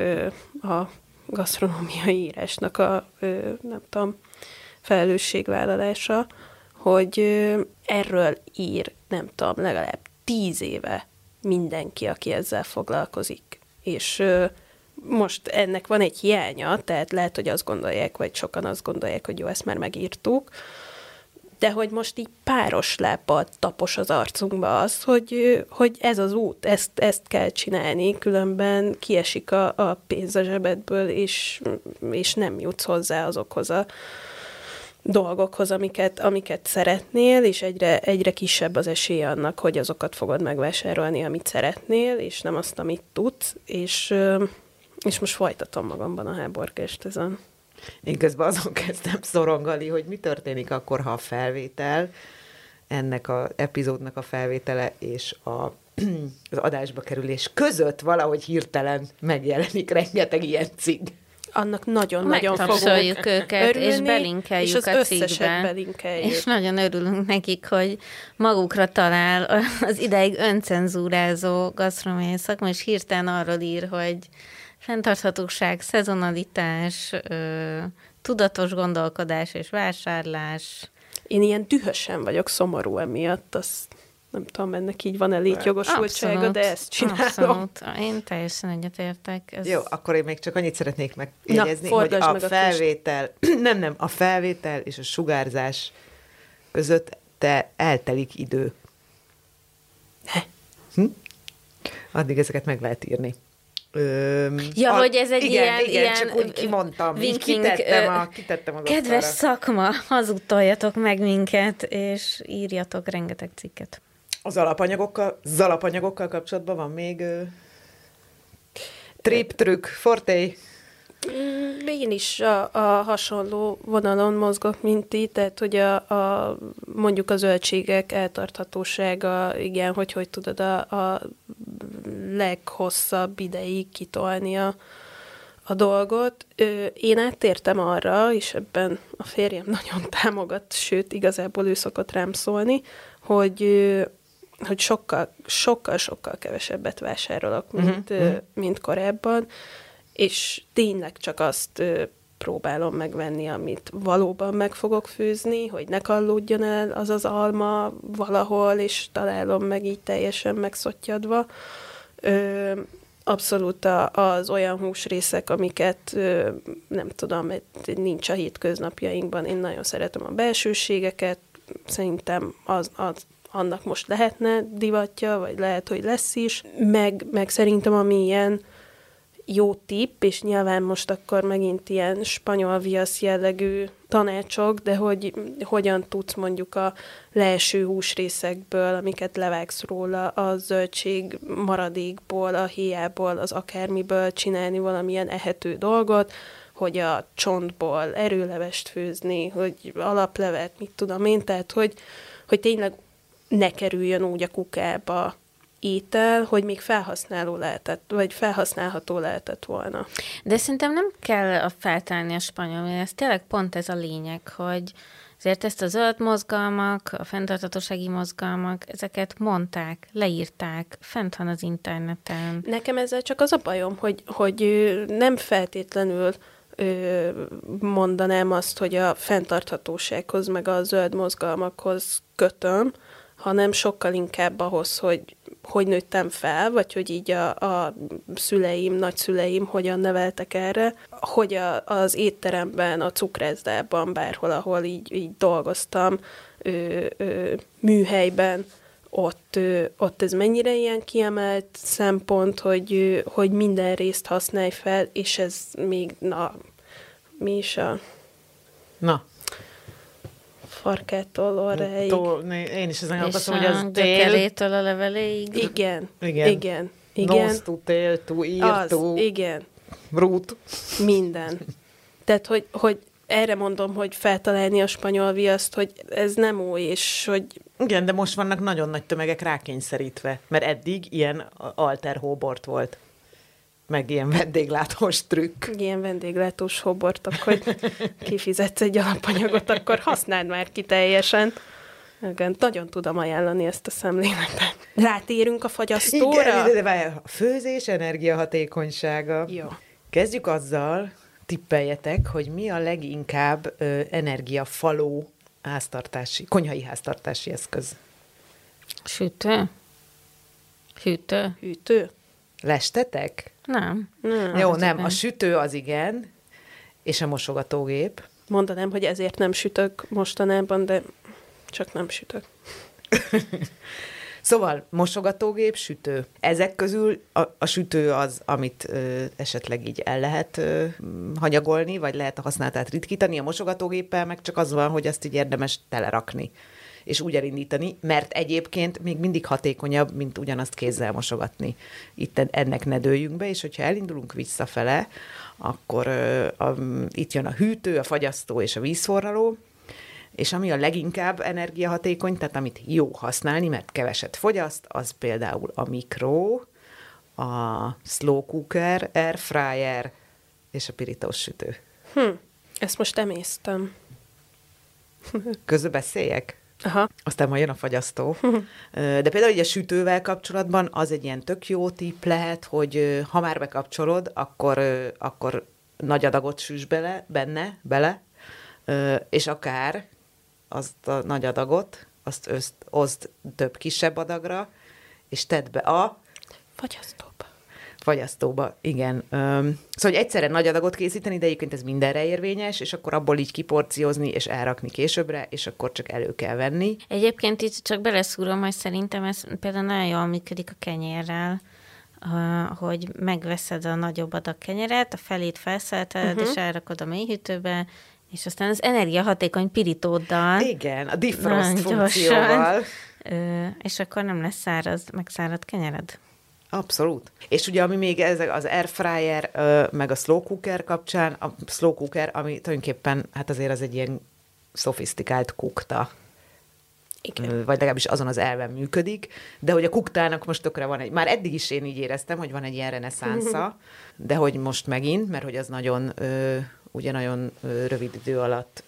a gasztronómiai írásnak a, nem tudom, felelősségvállalása, hogy erről ír, nem tudom, legalább tíz éve mindenki, aki ezzel foglalkozik. És most ennek van egy hiánya, tehát lehet, hogy azt gondolják, vagy sokan azt gondolják, hogy jó, ezt már megírtuk, de hogy most így páros lábbal tapos az arcunkba az, hogy, hogy ez az út, ezt, ezt kell csinálni, különben kiesik a, a pénz a zsebedből, és, és nem jutsz hozzá azokhoz a dolgokhoz, amiket, amiket szeretnél, és egyre, egyre kisebb az esély annak, hogy azokat fogod megvásárolni, amit szeretnél, és nem azt, amit tudsz, és, és most folytatom magamban a háborgást ezen. Én közben azon kezdtem szorongali, hogy mi történik akkor, ha a felvétel, ennek az epizódnak a felvétele és a, az adásba kerülés között valahogy hirtelen megjelenik rengeteg ilyen cikk annak nagyon-nagyon fogunk őket, örülni, és belinkeljük és az a cikkbe. belinkeljük. És nagyon örülünk nekik, hogy magukra talál az ideig öncenzúrázó gasztronómiai szakma, és hirtelen arról ír, hogy fenntarthatóság, szezonalitás, tudatos gondolkodás és vásárlás. Én ilyen dühösen vagyok szomorú emiatt, azt nem tudom, ennek így van-e létjogosultsága, abszolút, de ezt csinálom. Abszolút. Én teljesen egyetértek. Ez... Jó, akkor én még csak annyit szeretnék megjegyezni, hogy a felvétel, a nem, nem, a felvétel és a sugárzás között te eltelik idő. Hm? Addig ezeket meg lehet írni. Öm, ja, a, hogy ez egy igen, ilyen, igen, ilyen csak úgy kimondtam, winking, kitettem, a, kitettem az Kedves asztalra. szakma, hazudtoljatok meg minket, és írjatok rengeteg cikket. Az alapanyagokkal, az alapanyagokkal kapcsolatban van még uh, trip, trükk, forté? Mm, én is a, a hasonló vonalon mozgok, mint ti, tehát hogy a, a, mondjuk a zöldségek eltarthatósága, igen, hogy hogy tudod a, a leghosszabb ideig kitolni a, a dolgot. Én áttértem arra, és ebben a férjem nagyon támogat, sőt, igazából ő szokott rám szólni, hogy hogy sokkal, sokkal, sokkal kevesebbet vásárolok, mint, uh-huh. mint korábban, és tényleg csak azt próbálom megvenni, amit valóban meg fogok főzni, hogy ne kallódjon el az az alma valahol, és találom meg így teljesen megszottyadva. Ö, abszolút az olyan húsrészek, amiket ö, nem tudom, nincs a hétköznapjainkban. Én nagyon szeretem a belsőségeket, szerintem az, az annak most lehetne divatja, vagy lehet, hogy lesz is, meg, meg szerintem ami ilyen jó tipp, és nyilván most akkor megint ilyen spanyol viasz jellegű tanácsok, de hogy hogyan tudsz mondjuk a leeső húsrészekből, amiket levágsz róla, a zöldség maradékból, a héjából, az akármiből csinálni valamilyen ehető dolgot, hogy a csontból erőlevest főzni, hogy alaplevet, mit tudom én, tehát hogy, hogy tényleg ne kerüljön úgy a kukába étel, hogy még felhasználó lehetett, vagy felhasználható lehetett volna. De szerintem nem kell a feltárni a spanyol, ez tényleg pont ez a lényeg, hogy azért ezt a zöld mozgalmak, a fenntartatósági mozgalmak, ezeket mondták, leírták, fent van az interneten. Nekem ezzel csak az a bajom, hogy, hogy nem feltétlenül mondanám azt, hogy a fenntarthatósághoz, meg a zöld mozgalmakhoz kötöm, hanem sokkal inkább ahhoz, hogy hogy nőttem fel, vagy hogy így a, a szüleim, nagyszüleim hogyan neveltek erre, hogy a, az étteremben, a cukrászdában, bárhol, ahol így, így dolgoztam, ö, ö, műhelyben, ott, ö, ott ez mennyire ilyen kiemelt szempont, hogy, hogy minden részt használj fel, és ez még, na, mi is a... Na, farkától orráig. én is ezen gondolkozom, hogy az tél. a leveléig. Igen. Igen. Igen. Igen. Nose to tail to ear az, igen. root. Minden. Tehát, hogy, hogy erre mondom, hogy feltalálni a spanyol viaszt, hogy ez nem új, és hogy... Igen, de most vannak nagyon nagy tömegek rákényszerítve, mert eddig ilyen alter hóbort volt meg ilyen vendéglátós trükk. Ilyen vendéglátós hobort, akkor kifizetsz egy alapanyagot, akkor használd már ki teljesen. Igen, nagyon tudom ajánlani ezt a szemléletet. Rátérünk a fagyasztóra? Igen, de a főzés energiahatékonysága. Jó. Kezdjük azzal, tippeljetek, hogy mi a leginkább ö, energiafaló háztartási, konyhai háztartási eszköz. Sütő? Hűtő? Hűtő? Lestetek? Nem. Nem. Jó, nem, a sütő az igen, és a mosogatógép. Mondanám, hogy ezért nem sütök mostanában, de csak nem sütök. Szóval mosogatógép, sütő. Ezek közül a, a sütő az, amit ö, esetleg így el lehet ö, hanyagolni, vagy lehet a használatát ritkítani. A mosogatógéppel meg csak az van, hogy azt így érdemes telerakni és úgy elindítani, mert egyébként még mindig hatékonyabb, mint ugyanazt kézzel mosogatni. Itt ennek ne dőljünk be, és hogyha elindulunk visszafele, akkor ö, a, itt jön a hűtő, a fagyasztó és a vízforraló, és ami a leginkább energiahatékony, tehát amit jó használni, mert keveset fogyaszt, az például a mikro, a slow cooker, air fryer és a pirítós sütő. Hm, ezt most emésztem. Közben beszéljek? Aha. Aztán majd jön a fagyasztó. De például így a sütővel kapcsolatban az egy ilyen tök jó tipp lehet, hogy ha már bekapcsolod, akkor, akkor nagy adagot süss bele, benne, bele, és akár azt a nagy adagot, azt öszt, oszd több kisebb adagra, és tedd be a Fagyasztóba. Fagyasztóba, igen. Öm, szóval, hogy egyszerre nagy adagot készíteni, de egyébként ez mindenre érvényes, és akkor abból így kiporciózni, és elrakni későbbre, és akkor csak elő kell venni. Egyébként itt csak beleszúrom, hogy szerintem ez például nagyon jól működik a kenyérrel, hogy megveszed a nagyobb adag kenyeret, a felét felszelted, uh-huh. és elrakod a mélyhűtőbe, és aztán az energiahatékony pirítóddal, Igen, a defrost gyorsan. funkcióval. ö, és akkor nem lesz száraz, megszáradt kenyered. Abszolút. És ugye, ami még ez az air fryer, ö, meg a slow cooker kapcsán, a slow cooker, ami tulajdonképpen, hát azért az egy ilyen szofisztikált kukta, Igen. Vagy legalábbis azon az elven működik, de hogy a kuktának most tökre van egy, már eddig is én így éreztem, hogy van egy ilyen reneszánsza, de hogy most megint, mert hogy az nagyon, ö, ugye nagyon rövid idő alatt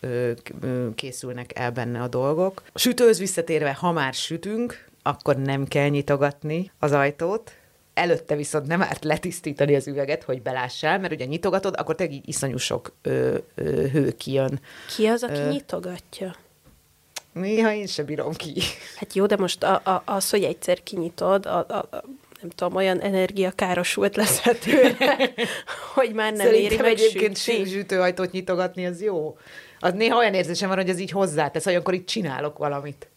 készülnek el benne a dolgok. A sütőhöz visszatérve, ha már sütünk, akkor nem kell nyitogatni az ajtót, Előtte viszont nem árt letisztítani az üveget, hogy belássál, mert ugye nyitogatod, akkor tényleg így iszonyú sok ö, ö, hő kijön. Ki az, aki Ö. nyitogatja? Néha én se bírom ki. Hát jó, de most a, a, az, hogy egyszer kinyitod, a, a, a, nem tudom, olyan energiakárosult lesz a tőle, hogy már nem éri Szerintem meg egyébként sütőajtót nyitogatni, az jó. Az néha olyan érzésem van, hogy az így hozzátesz, hogy akkor itt csinálok valamit.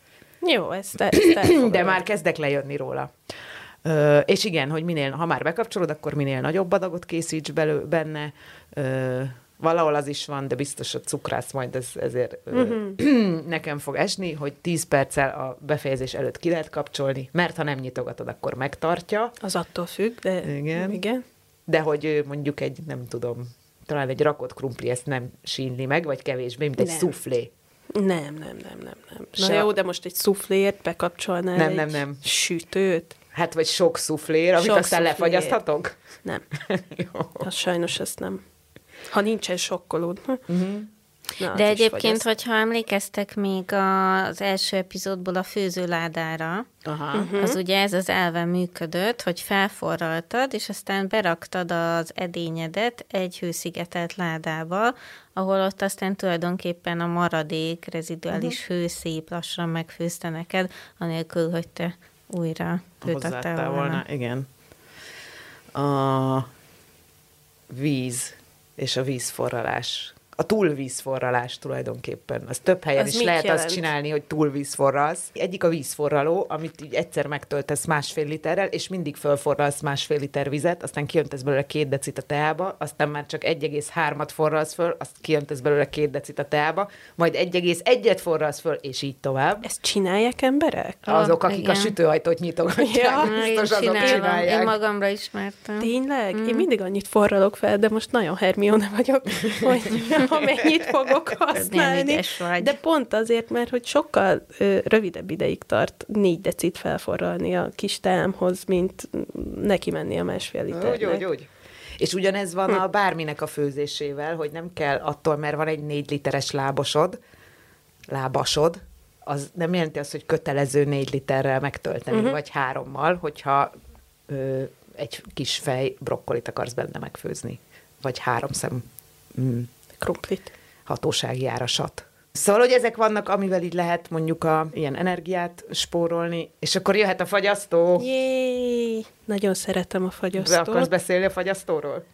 Jó, ezt, ezt. De már kezdek lejönni róla. Ö, és igen, hogy minél, ha már bekapcsolod, akkor minél nagyobb adagot készíts belő, benne. Ö, valahol az is van, de biztos a cukrász majd ez, ezért uh-huh. nekem fog esni, hogy 10 perccel a befejezés előtt ki lehet kapcsolni, mert ha nem nyitogatod, akkor megtartja. Az attól függ, de Igen. igen. De hogy mondjuk egy, nem tudom, talán egy rakott krumpli ezt nem sínli meg, vagy kevésbé, mint egy Nem. szuflé. Nem, nem, nem, nem, nem. Na Se- jó, de most egy szuflért bekapcsolnál Nem, egy nem, nem. sütőt? Hát, vagy sok szuflér, amit Sok aztán szuflér. lefagyaszthatok? Nem. Jó. Hát sajnos ezt nem. Ha nincsen sokkolód. Uh-huh. Na, De egyébként, hogyha emlékeztek még az első epizódból a főzőládára, Aha. uh-huh. az ugye ez az elven működött, hogy felforraltad, és aztán beraktad az edényedet egy hőszigetelt ládába, ahol ott aztán tulajdonképpen a maradék, reziduális uh-huh. hő szép lassan megfőzte neked, anélkül, hogy te újra Hozzáadtál volna. volna. Igen. A víz és a vízforralás. A túlvízforralás tulajdonképpen. Az több helyen Az is lehet jelent? azt csinálni, hogy túlvízforralsz. Egyik a vízforraló, amit így egyszer megtöltesz másfél literrel, és mindig fölforralsz másfél liter vizet, aztán kijöntesz belőle két decit a teába, aztán már csak 1,3-at forralsz föl, azt kijöntesz belőle két decit a teába, majd 1,1-et forralsz föl, és így tovább. Ezt csinálják emberek? Azok, akik igen. a sütőajtót nyitogatják, Ja, én biztos azok csinálom, én csinálják. magamra ismertem. Tényleg? Mm. Én mindig annyit forralok fel, de most nagyon Hermione vagyok, hogy amennyit fogok használni. De pont azért, mert hogy sokkal ö, rövidebb ideig tart négy decit felforralni a kis teámhoz, mint neki menni a másfél liternek. Úgy, úgy, úgy. És ugyanez van a bárminek a főzésével, hogy nem kell attól, mert van egy négy literes lábosod, lábasod, az nem jelenti azt, hogy kötelező négy literrel megtölteni, uh-huh. vagy hárommal, hogyha ö, egy kis fej brokkolit akarsz benne megfőzni, vagy három szem mm, Krumplit. hatósági árasat. Szóval, hogy ezek vannak, amivel így lehet mondjuk a ilyen energiát spórolni, és akkor jöhet a fagyasztó. Jéj! Nagyon szeretem a fagyasztót. akarsz beszélni a fagyasztóról?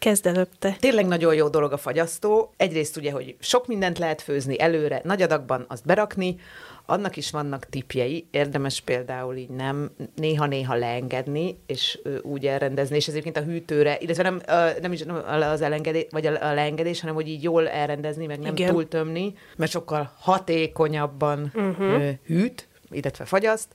Kezd előbb te. Tényleg nagyon jó dolog a fagyasztó. Egyrészt ugye, hogy sok mindent lehet főzni előre, nagy adagban azt berakni, annak is vannak tipjei, érdemes például így nem néha-néha leengedni, és úgy elrendezni, és ez egyébként a hűtőre, illetve nem, nem is nem az elengedés, vagy a a leengedés, hanem hogy így jól elrendezni, meg nem Igen. túltömni, mert sokkal hatékonyabban uh-huh. hűt, illetve fagyaszt.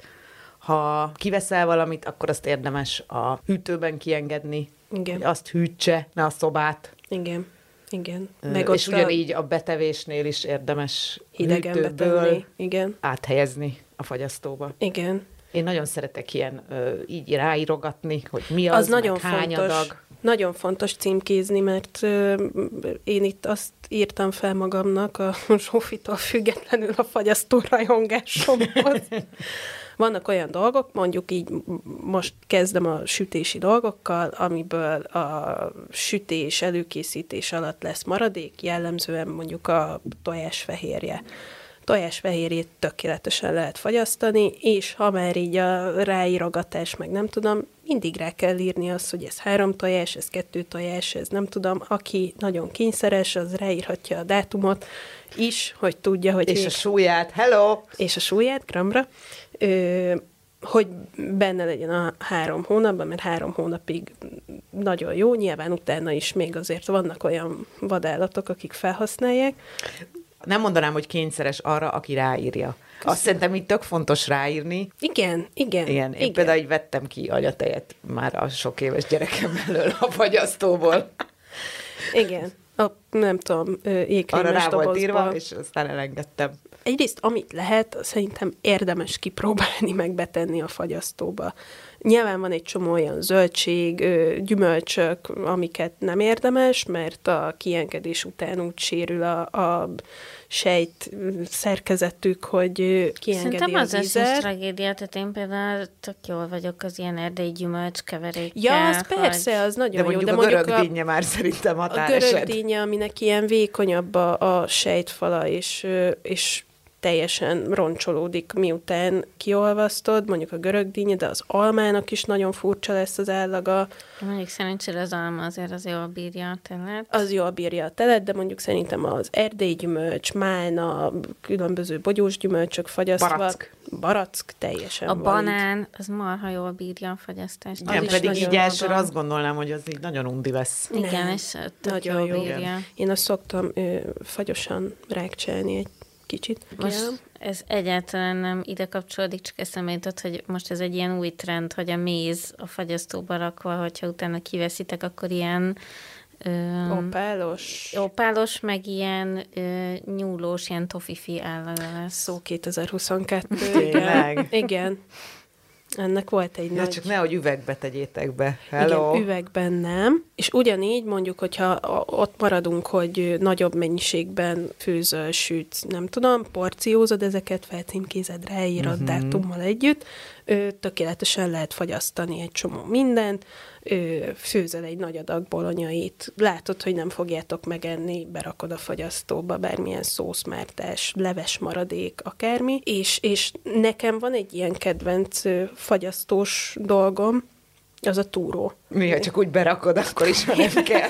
Ha kiveszel valamit, akkor azt érdemes a hűtőben kiengedni, Igen. hogy azt hűtse, ne a szobát. Igen. Igen. Meg és ugyanígy a betevésnél is érdemes hidegen betenni. Igen. áthelyezni a fagyasztóba. Igen. Én nagyon szeretek ilyen így ráírogatni, hogy mi az, Az, nagyon hány fontos. adag. Nagyon fontos címkézni, mert én itt azt írtam fel magamnak a Zsófitól függetlenül a fagyasztó rajongásomhoz. Vannak olyan dolgok, mondjuk így most kezdem a sütési dolgokkal, amiből a sütés, előkészítés alatt lesz maradék, jellemzően mondjuk a tojásfehérje. Tojásfehérjét tökéletesen lehet fagyasztani, és ha már így a ráírogatás, meg nem tudom, mindig rá kell írni azt, hogy ez három tojás, ez kettő tojás, ez nem tudom. Aki nagyon kényszeres, az ráírhatja a dátumot is, hogy tudja, hogy És még- a súlyát, hello! és a súlyát gramra, hogy benne legyen a három hónapban, mert három hónapig nagyon jó, nyilván utána is még azért vannak olyan vadállatok, akik felhasználják. Nem mondanám, hogy kényszeres arra, aki ráírja. Azt szerintem így tök fontos ráírni. Igen, igen. Igen, én igen. például így vettem ki anyatejet már a sok éves gyerekem elől a fagyasztóból. Igen. A, nem tudom, ö, Arra jégkrémes rá volt dobozba. írva, és aztán elengedtem. Egyrészt, amit lehet, szerintem érdemes kipróbálni, meg betenni a fagyasztóba. Nyilván van egy csomó olyan zöldség, gyümölcsök, amiket nem érdemes, mert a kiengedés után úgy sérül a, a sejt szerkezetük, hogy kiengedi Szerintem az az összes vizet. tragédia, tehát én például tök jól vagyok az ilyen erdei gyümölcs keverékkel. Ja, az persze, az De nagyon jó, mondjuk de a mondjuk görög a, dinnye már szerintem a határeset. görögdínya, aminek ilyen vékonyabb a, a sejtfala, és, és teljesen roncsolódik, miután kiolvasztod, mondjuk a görögdínya, de az almának is nagyon furcsa lesz az állaga, Mondjuk szerencsére az alma azért az jól bírja a telet. az jól bírja a telet, de mondjuk szerintem az erdélyi gyümölcs, málna, különböző bogyós gyümölcsök fagyasztva. Barack. Barack teljesen A valid. banán, az marha jól bírja a fagyasztást. Az Igen, is pedig így elsőre azt gondolnám, hogy az így nagyon undi lesz. Igen, Nem. és tök Nagyon jól jó. bírja. Én azt szoktam ö, fagyosan rákcselni egy kicsit. Most Igen. ez egyáltalán nem ide kapcsolódik, csak eszembe jutott, hogy most ez egy ilyen új trend, hogy a méz a fagyasztóba rakva, hogyha utána kiveszitek, akkor ilyen ö, Opálos. opálos, meg ilyen ö, nyúlós, ilyen tofifi állaga lesz. Szó 2022. Tényleg? Igen. Ennek volt egy Ja, nagy... csak nehogy üvegbe tegyétek be. Hello. Igen, üvegben nem. És ugyanígy mondjuk, hogyha ott maradunk, hogy nagyobb mennyiségben főzöl, sütsz, nem tudom, porciózod ezeket, felcímkézed, ráírod uh-huh. dátummal együtt, ö, tökéletesen lehet fagyasztani egy csomó mindent, ö, főzel egy nagy adag bolonyait, látod, hogy nem fogjátok megenni, berakod a fagyasztóba, bármilyen szószmártás, leves maradék, akármi, és, és nekem van egy ilyen kedvenc ö, fagyasztós dolgom, az a túró. Mi, ha csak úgy berakod, akkor is, ha nem kell.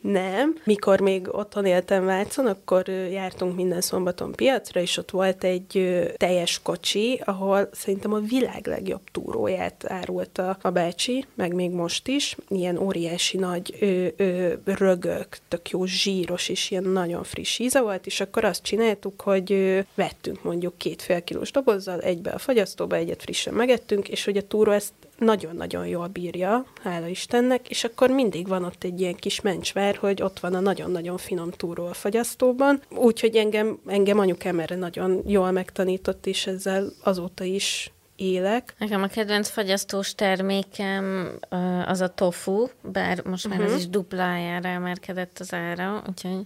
Nem. Mikor még otthon éltem Vácon, akkor jártunk minden szombaton piacra, és ott volt egy teljes kocsi, ahol szerintem a világ legjobb túróját árulta a bácsi, meg még most is. Ilyen óriási nagy ö, ö, rögök, tök jó zsíros, és ilyen nagyon friss íze volt, és akkor azt csináltuk, hogy vettünk mondjuk két fél kilós dobozzal, egybe a fagyasztóba, egyet frissen megettünk, és hogy a túró ezt nagyon-nagyon jól bírja, hála Istennek, és akkor mindig van ott egy ilyen kis mencsvár, hogy ott van a nagyon-nagyon finom túró a fagyasztóban, úgyhogy engem, engem anyukám erre nagyon jól megtanított, és ezzel azóta is élek. Nekem a kedvenc fagyasztós termékem az a tofu, bár most már uh-huh. ez is duplájára emelkedett az ára, úgyhogy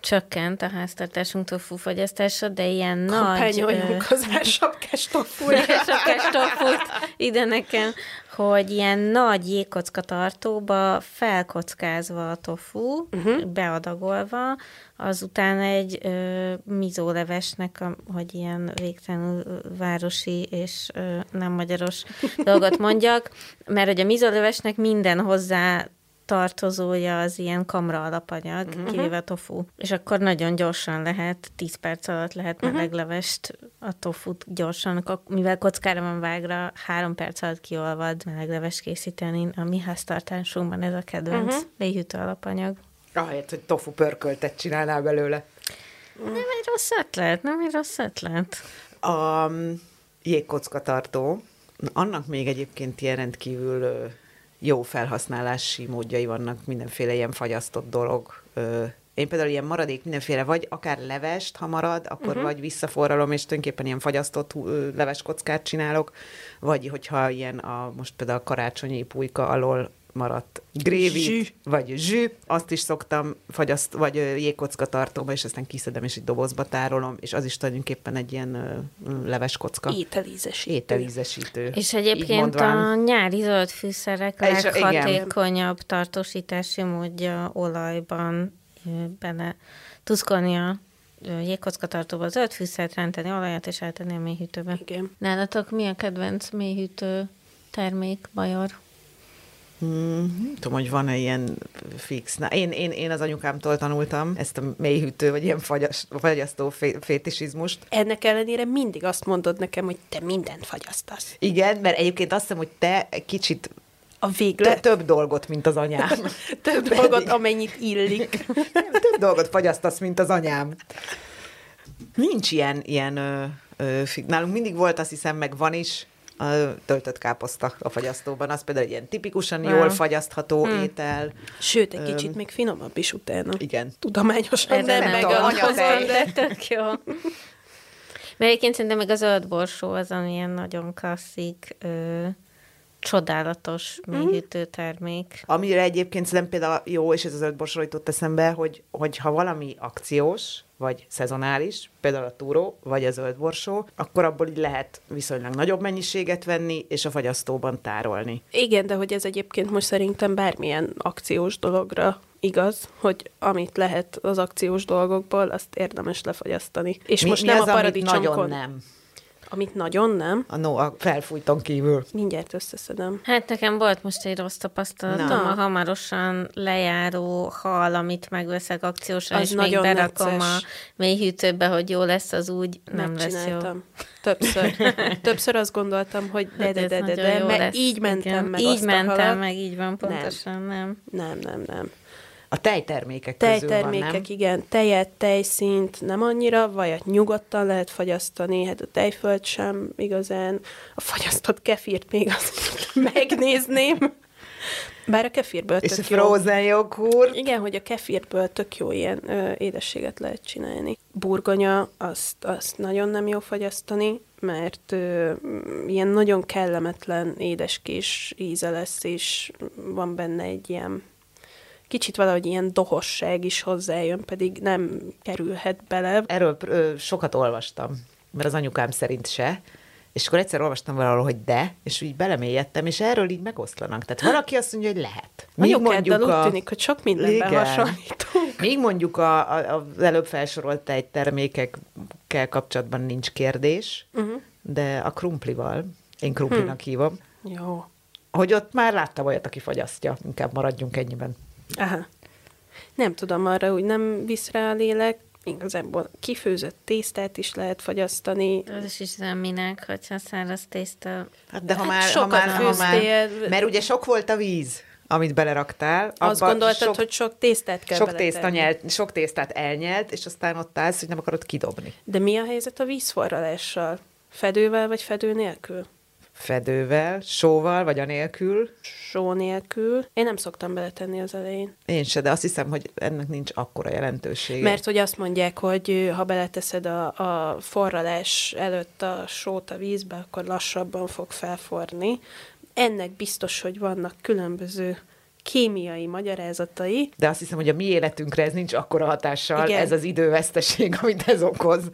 csökkent a háztartásunk tofu fagyasztása, de ilyen nagy... Kampányoljunk az sapkás tofura. sapkás tofut ide nekem, hogy ilyen nagy jégkocka tartóba felkockázva a tofu, uh-huh. beadagolva, azután egy ö, mizólevesnek, a, hogy ilyen végtelenül városi és ö, nem magyaros dolgot mondjak, mert hogy a mizólevesnek minden hozzá tartozója az ilyen kamra alapanyag, uh-huh. kivéve a tofu. És akkor nagyon gyorsan lehet, 10 perc alatt lehet uh-huh. meleglevest, a tofut gyorsan, mivel kockára van vágra, három perc alatt kiolvad meleglevest készíteni. A mi háztartásunkban ez a kedvenc uh-huh. léhűtő alapanyag. Ahelyett, hogy tofu pörköltet csinálnál belőle. Nem egy rossz ötlet, nem egy rossz ötlet. A jégkocka tartó, annak még egyébként ilyen rendkívül jó felhasználási módjai vannak, mindenféle ilyen fagyasztott dolog. Én például ilyen maradék mindenféle, vagy akár levest, ha marad, akkor uh-huh. vagy visszaforralom, és tulajdonképpen ilyen fagyasztott leveskockát csinálok, vagy hogyha ilyen a, most például a karácsonyi pulyka alól maradt grévit, vagy zsű, azt is szoktam fagyaszt, vagy jégkocka tartóba, és aztán kiszedem, és egy dobozba tárolom, és az is tulajdonképpen egy ilyen leveskocka. Ételízesítő. Ételízesítő. És egyébként a nyári zöld fűszerek leghatékonyabb tartósítási módja olajban bele tuszkolni a jégkockatartóba zöld fűszert, rántani olajat, és eltenni a mélyhűtőbe. Igen. Nálatok mi a kedvenc mélyhűtő termék, Bajor? Hmm, nem tudom, hogy van-e ilyen fix. Na, én, én, én az anyukámtól tanultam ezt a mélyhűtő, vagy ilyen fagyas, fagyasztó fé, fétisizmust. Ennek ellenére mindig azt mondod nekem, hogy te mindent fagyasztasz. Igen, mert egyébként azt hiszem, hogy te kicsit a véglet. Több dolgot, mint az anyám. több dolgot, amennyit illik. több dolgot fagyasztasz, mint az anyám. Nincs ilyen, ilyen ö, ö, nálunk mindig volt, azt hiszem, meg van is, a töltött káposzta a fagyasztóban. Az például egy ilyen tipikusan ja. jól fagyasztható hmm. étel. Sőt, egy kicsit még finomabb is utána. Igen. Tudományosan nem, nem, meg de tök jó. Mert egyébként szerintem meg az zöld borsó az, amilyen nagyon klasszik, ö, csodálatos mhm. mélyhűtő termék. Amire egyébként szerintem például jó, és ez az zöld borsó jutott eszembe, hogy, hogy ha valami akciós, vagy szezonális, például a túró, vagy a zöldborsó, akkor abból így lehet viszonylag nagyobb mennyiséget venni, és a fagyasztóban tárolni. Igen, de hogy ez egyébként most szerintem bármilyen akciós dologra igaz, hogy amit lehet az akciós dolgokból, azt érdemes lefagyasztani. És mi, most mi nem az, a paradicsomkon... nagyon nem? Amit nagyon nem. A no, a felfújton kívül. Mindjárt összeszedem. Hát nekem volt most egy rossz tapasztalatom, Na. a hamarosan lejáró hal, amit megveszek akciósan, az és még berakom necces. a mélyhűtőbe, hogy jó lesz, az úgy nem lesz jó. Többször. Többször azt gondoltam, hogy de, de, de, de, de, mert lesz. így mentem Igen. meg Így azt mentem meg, így van, pontosan nem. Nem, nem, nem. A tejtermékek Tejtermékek, közül van, igen. Tejet, tejszint nem annyira, vajat nyugodtan lehet fagyasztani, hát a tejföld sem igazán. A fagyasztott kefírt még azt megnézném. Bár a kefírből És tök a frozen jó. joghurt. Igen, hogy a kefírből tök jó ilyen ö, édességet lehet csinálni. Burgonya, azt, azt nagyon nem jó fagyasztani, mert ö, ilyen nagyon kellemetlen édeskés íze lesz, és van benne egy ilyen kicsit valahogy ilyen dohosság is hozzájön, pedig nem kerülhet bele. Erről ö, sokat olvastam, mert az anyukám szerint se, és akkor egyszer olvastam valahol, hogy de, és így belemélyedtem, és erről így megoszlanak. Tehát valaki azt mondja, hogy lehet. Míg a mondjuk a... úgy tűnik, hogy sok mindenben igen. hasonlítunk. Még mondjuk a, a, az előbb felsorolt egy termékekkel kapcsolatban nincs kérdés, uh-huh. de a krumplival, én krumplinak hmm. hívom. Jó. Hogy ott már láttam olyat, aki fogyasztja, inkább maradjunk ennyiben. Aha. Nem tudom, arra úgy nem visz rá a lélek. Igazából kifőzött tésztát is lehet fagyasztani. Az is nem minek, hogyha száraz tészta. Hát de ha hát már, ha már, ha már, mert ugye sok volt a víz amit beleraktál. Azt gondoltad, sok, hogy sok tésztát kell sok, tészta nyelt, sok tésztát elnyelt, és aztán ott állsz, hogy nem akarod kidobni. De mi a helyzet a vízforralással? Fedővel vagy fedő nélkül? Fedővel, sóval vagy anélkül? só nélkül. Én nem szoktam beletenni az elején. Én se, de azt hiszem, hogy ennek nincs akkora jelentősége. Mert hogy azt mondják, hogy ha beleteszed a, a forralás előtt a sót a vízbe, akkor lassabban fog felforni. Ennek biztos, hogy vannak különböző kémiai magyarázatai. De azt hiszem, hogy a mi életünkre ez nincs akkora hatással, Igen. ez az időveszteség, amit ez okoz.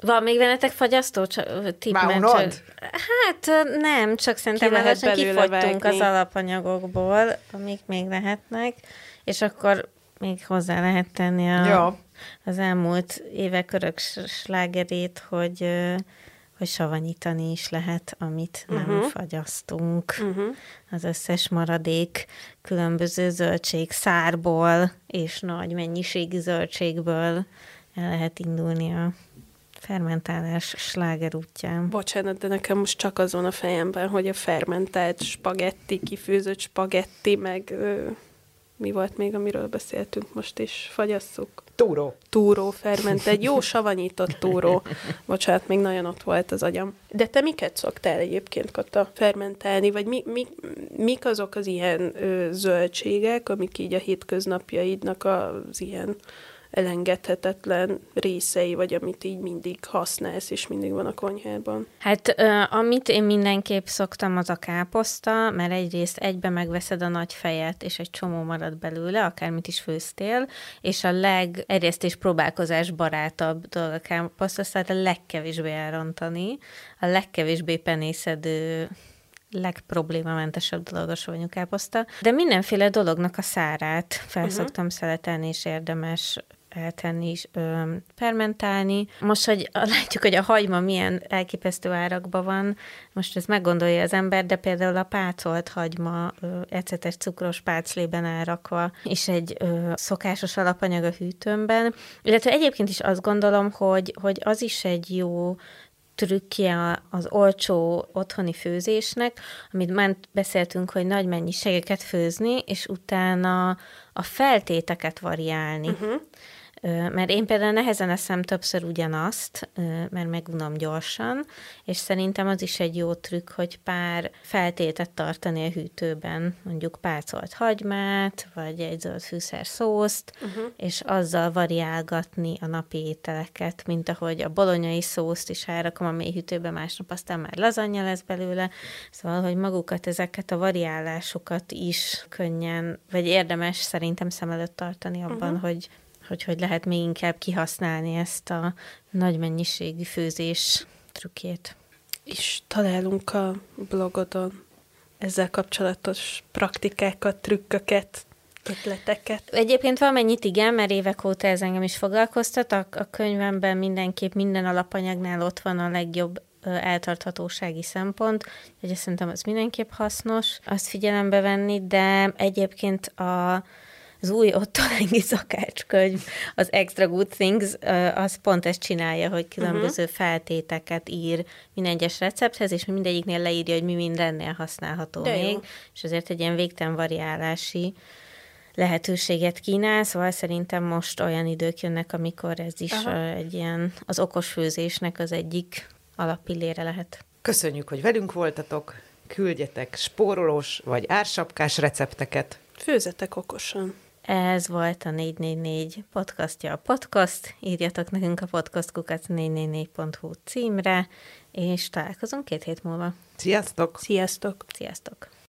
Van még vennetek fagyasztó tipp? Csak... Hát nem, csak szerintem már kifogytunk az alapanyagokból, amik még lehetnek, és akkor még hozzá lehet tenni a, ja. az elmúlt évek örök slágerét, hogy hogy savanyítani is lehet, amit uh-huh. nem mhm. fagyasztunk. Uh-huh. Az összes maradék különböző zöldség szárból és nagy mennyiségű zöldségből el lehet indulni a fermentálás sláger útján. Bocsánat, de nekem most csak azon a fejemben, hogy a fermentált spagetti, kifőzött spagetti, meg ö, mi volt még, amiről beszéltünk most is, fagyasszuk. Túró. Túró, ferment, egy jó savanyított túró. Bocsánat, még nagyon ott volt az agyam. De te miket szoktál egyébként, Kata, fermentálni? Vagy mi, mi, mik azok az ilyen ö, zöldségek, amik így a hétköznapjaidnak az ilyen elengedhetetlen részei, vagy amit így mindig használsz, és mindig van a konyhában? Hát amit én mindenképp szoktam, az a káposzta, mert egyrészt egybe megveszed a nagy fejet, és egy csomó marad belőle, akármit is főztél, és a leg egyrészt próbálkozás barátabb dolog a káposzta, tehát a legkevésbé elrontani, a legkevésbé penészedő legproblémamentesebb dolog a savanyúkáposzta. De mindenféle dolognak a szárát felszoktam uh-huh. szeletelni, és érdemes eltenni is, ö, fermentálni. Most, hogy látjuk, hogy a hagyma milyen elképesztő árakban van, most ez meggondolja az ember, de például a pácolt hagyma ö, ecetes cukros páclében elrakva, és egy ö, szokásos alapanyag a hűtőmben. Illetve egyébként is azt gondolom, hogy, hogy az is egy jó trükkje az olcsó otthoni főzésnek, amit már beszéltünk, hogy nagy mennyiségeket főzni, és utána a feltéteket variálni. Uh-huh. Mert én például nehezen eszem többször ugyanazt, mert megunom gyorsan, és szerintem az is egy jó trükk, hogy pár feltétet tartani a hűtőben, mondjuk pácolt hagymát, vagy egy zöld fűszer szószt, uh-huh. és azzal variálgatni a napi ételeket, mint ahogy a bolonyai szószt is elrakom a mélyhűtőbe, másnap aztán már lazanya lesz belőle, szóval, hogy magukat, ezeket a variálásokat is könnyen, vagy érdemes szerintem szem előtt tartani abban, uh-huh. hogy hogy hogy lehet még inkább kihasználni ezt a nagy mennyiségű főzés trükkét. És találunk a blogodon ezzel kapcsolatos praktikákat, trükköket, ötleteket. Egyébként valamennyit igen, mert évek óta ez engem is foglalkoztat. A, a könyvemben mindenképp minden alapanyagnál ott van a legjobb eltarthatósági szempont, hogy szerintem az mindenképp hasznos azt figyelembe venni, de egyébként a az új Otto Lengi szakácskönyv, az Extra Good Things, az pont ezt csinálja, hogy különböző uh-huh. feltéteket ír minden egyes recepthez, és mindegyiknél leírja, hogy mi mindennél használható De még, jó. és azért egy ilyen végtelen variálási lehetőséget kínál, szóval szerintem most olyan idők jönnek, amikor ez is Aha. egy ilyen az okos főzésnek az egyik alappillére lehet. Köszönjük, hogy velünk voltatok, küldjetek spórolós vagy ársapkás recepteket. Főzetek okosan. Ez volt a 444 podcastja a podcast. Írjatok nekünk a podcastkukat 444.hu címre, és találkozunk két hét múlva. Sziasztok! Sziasztok! Sziasztok!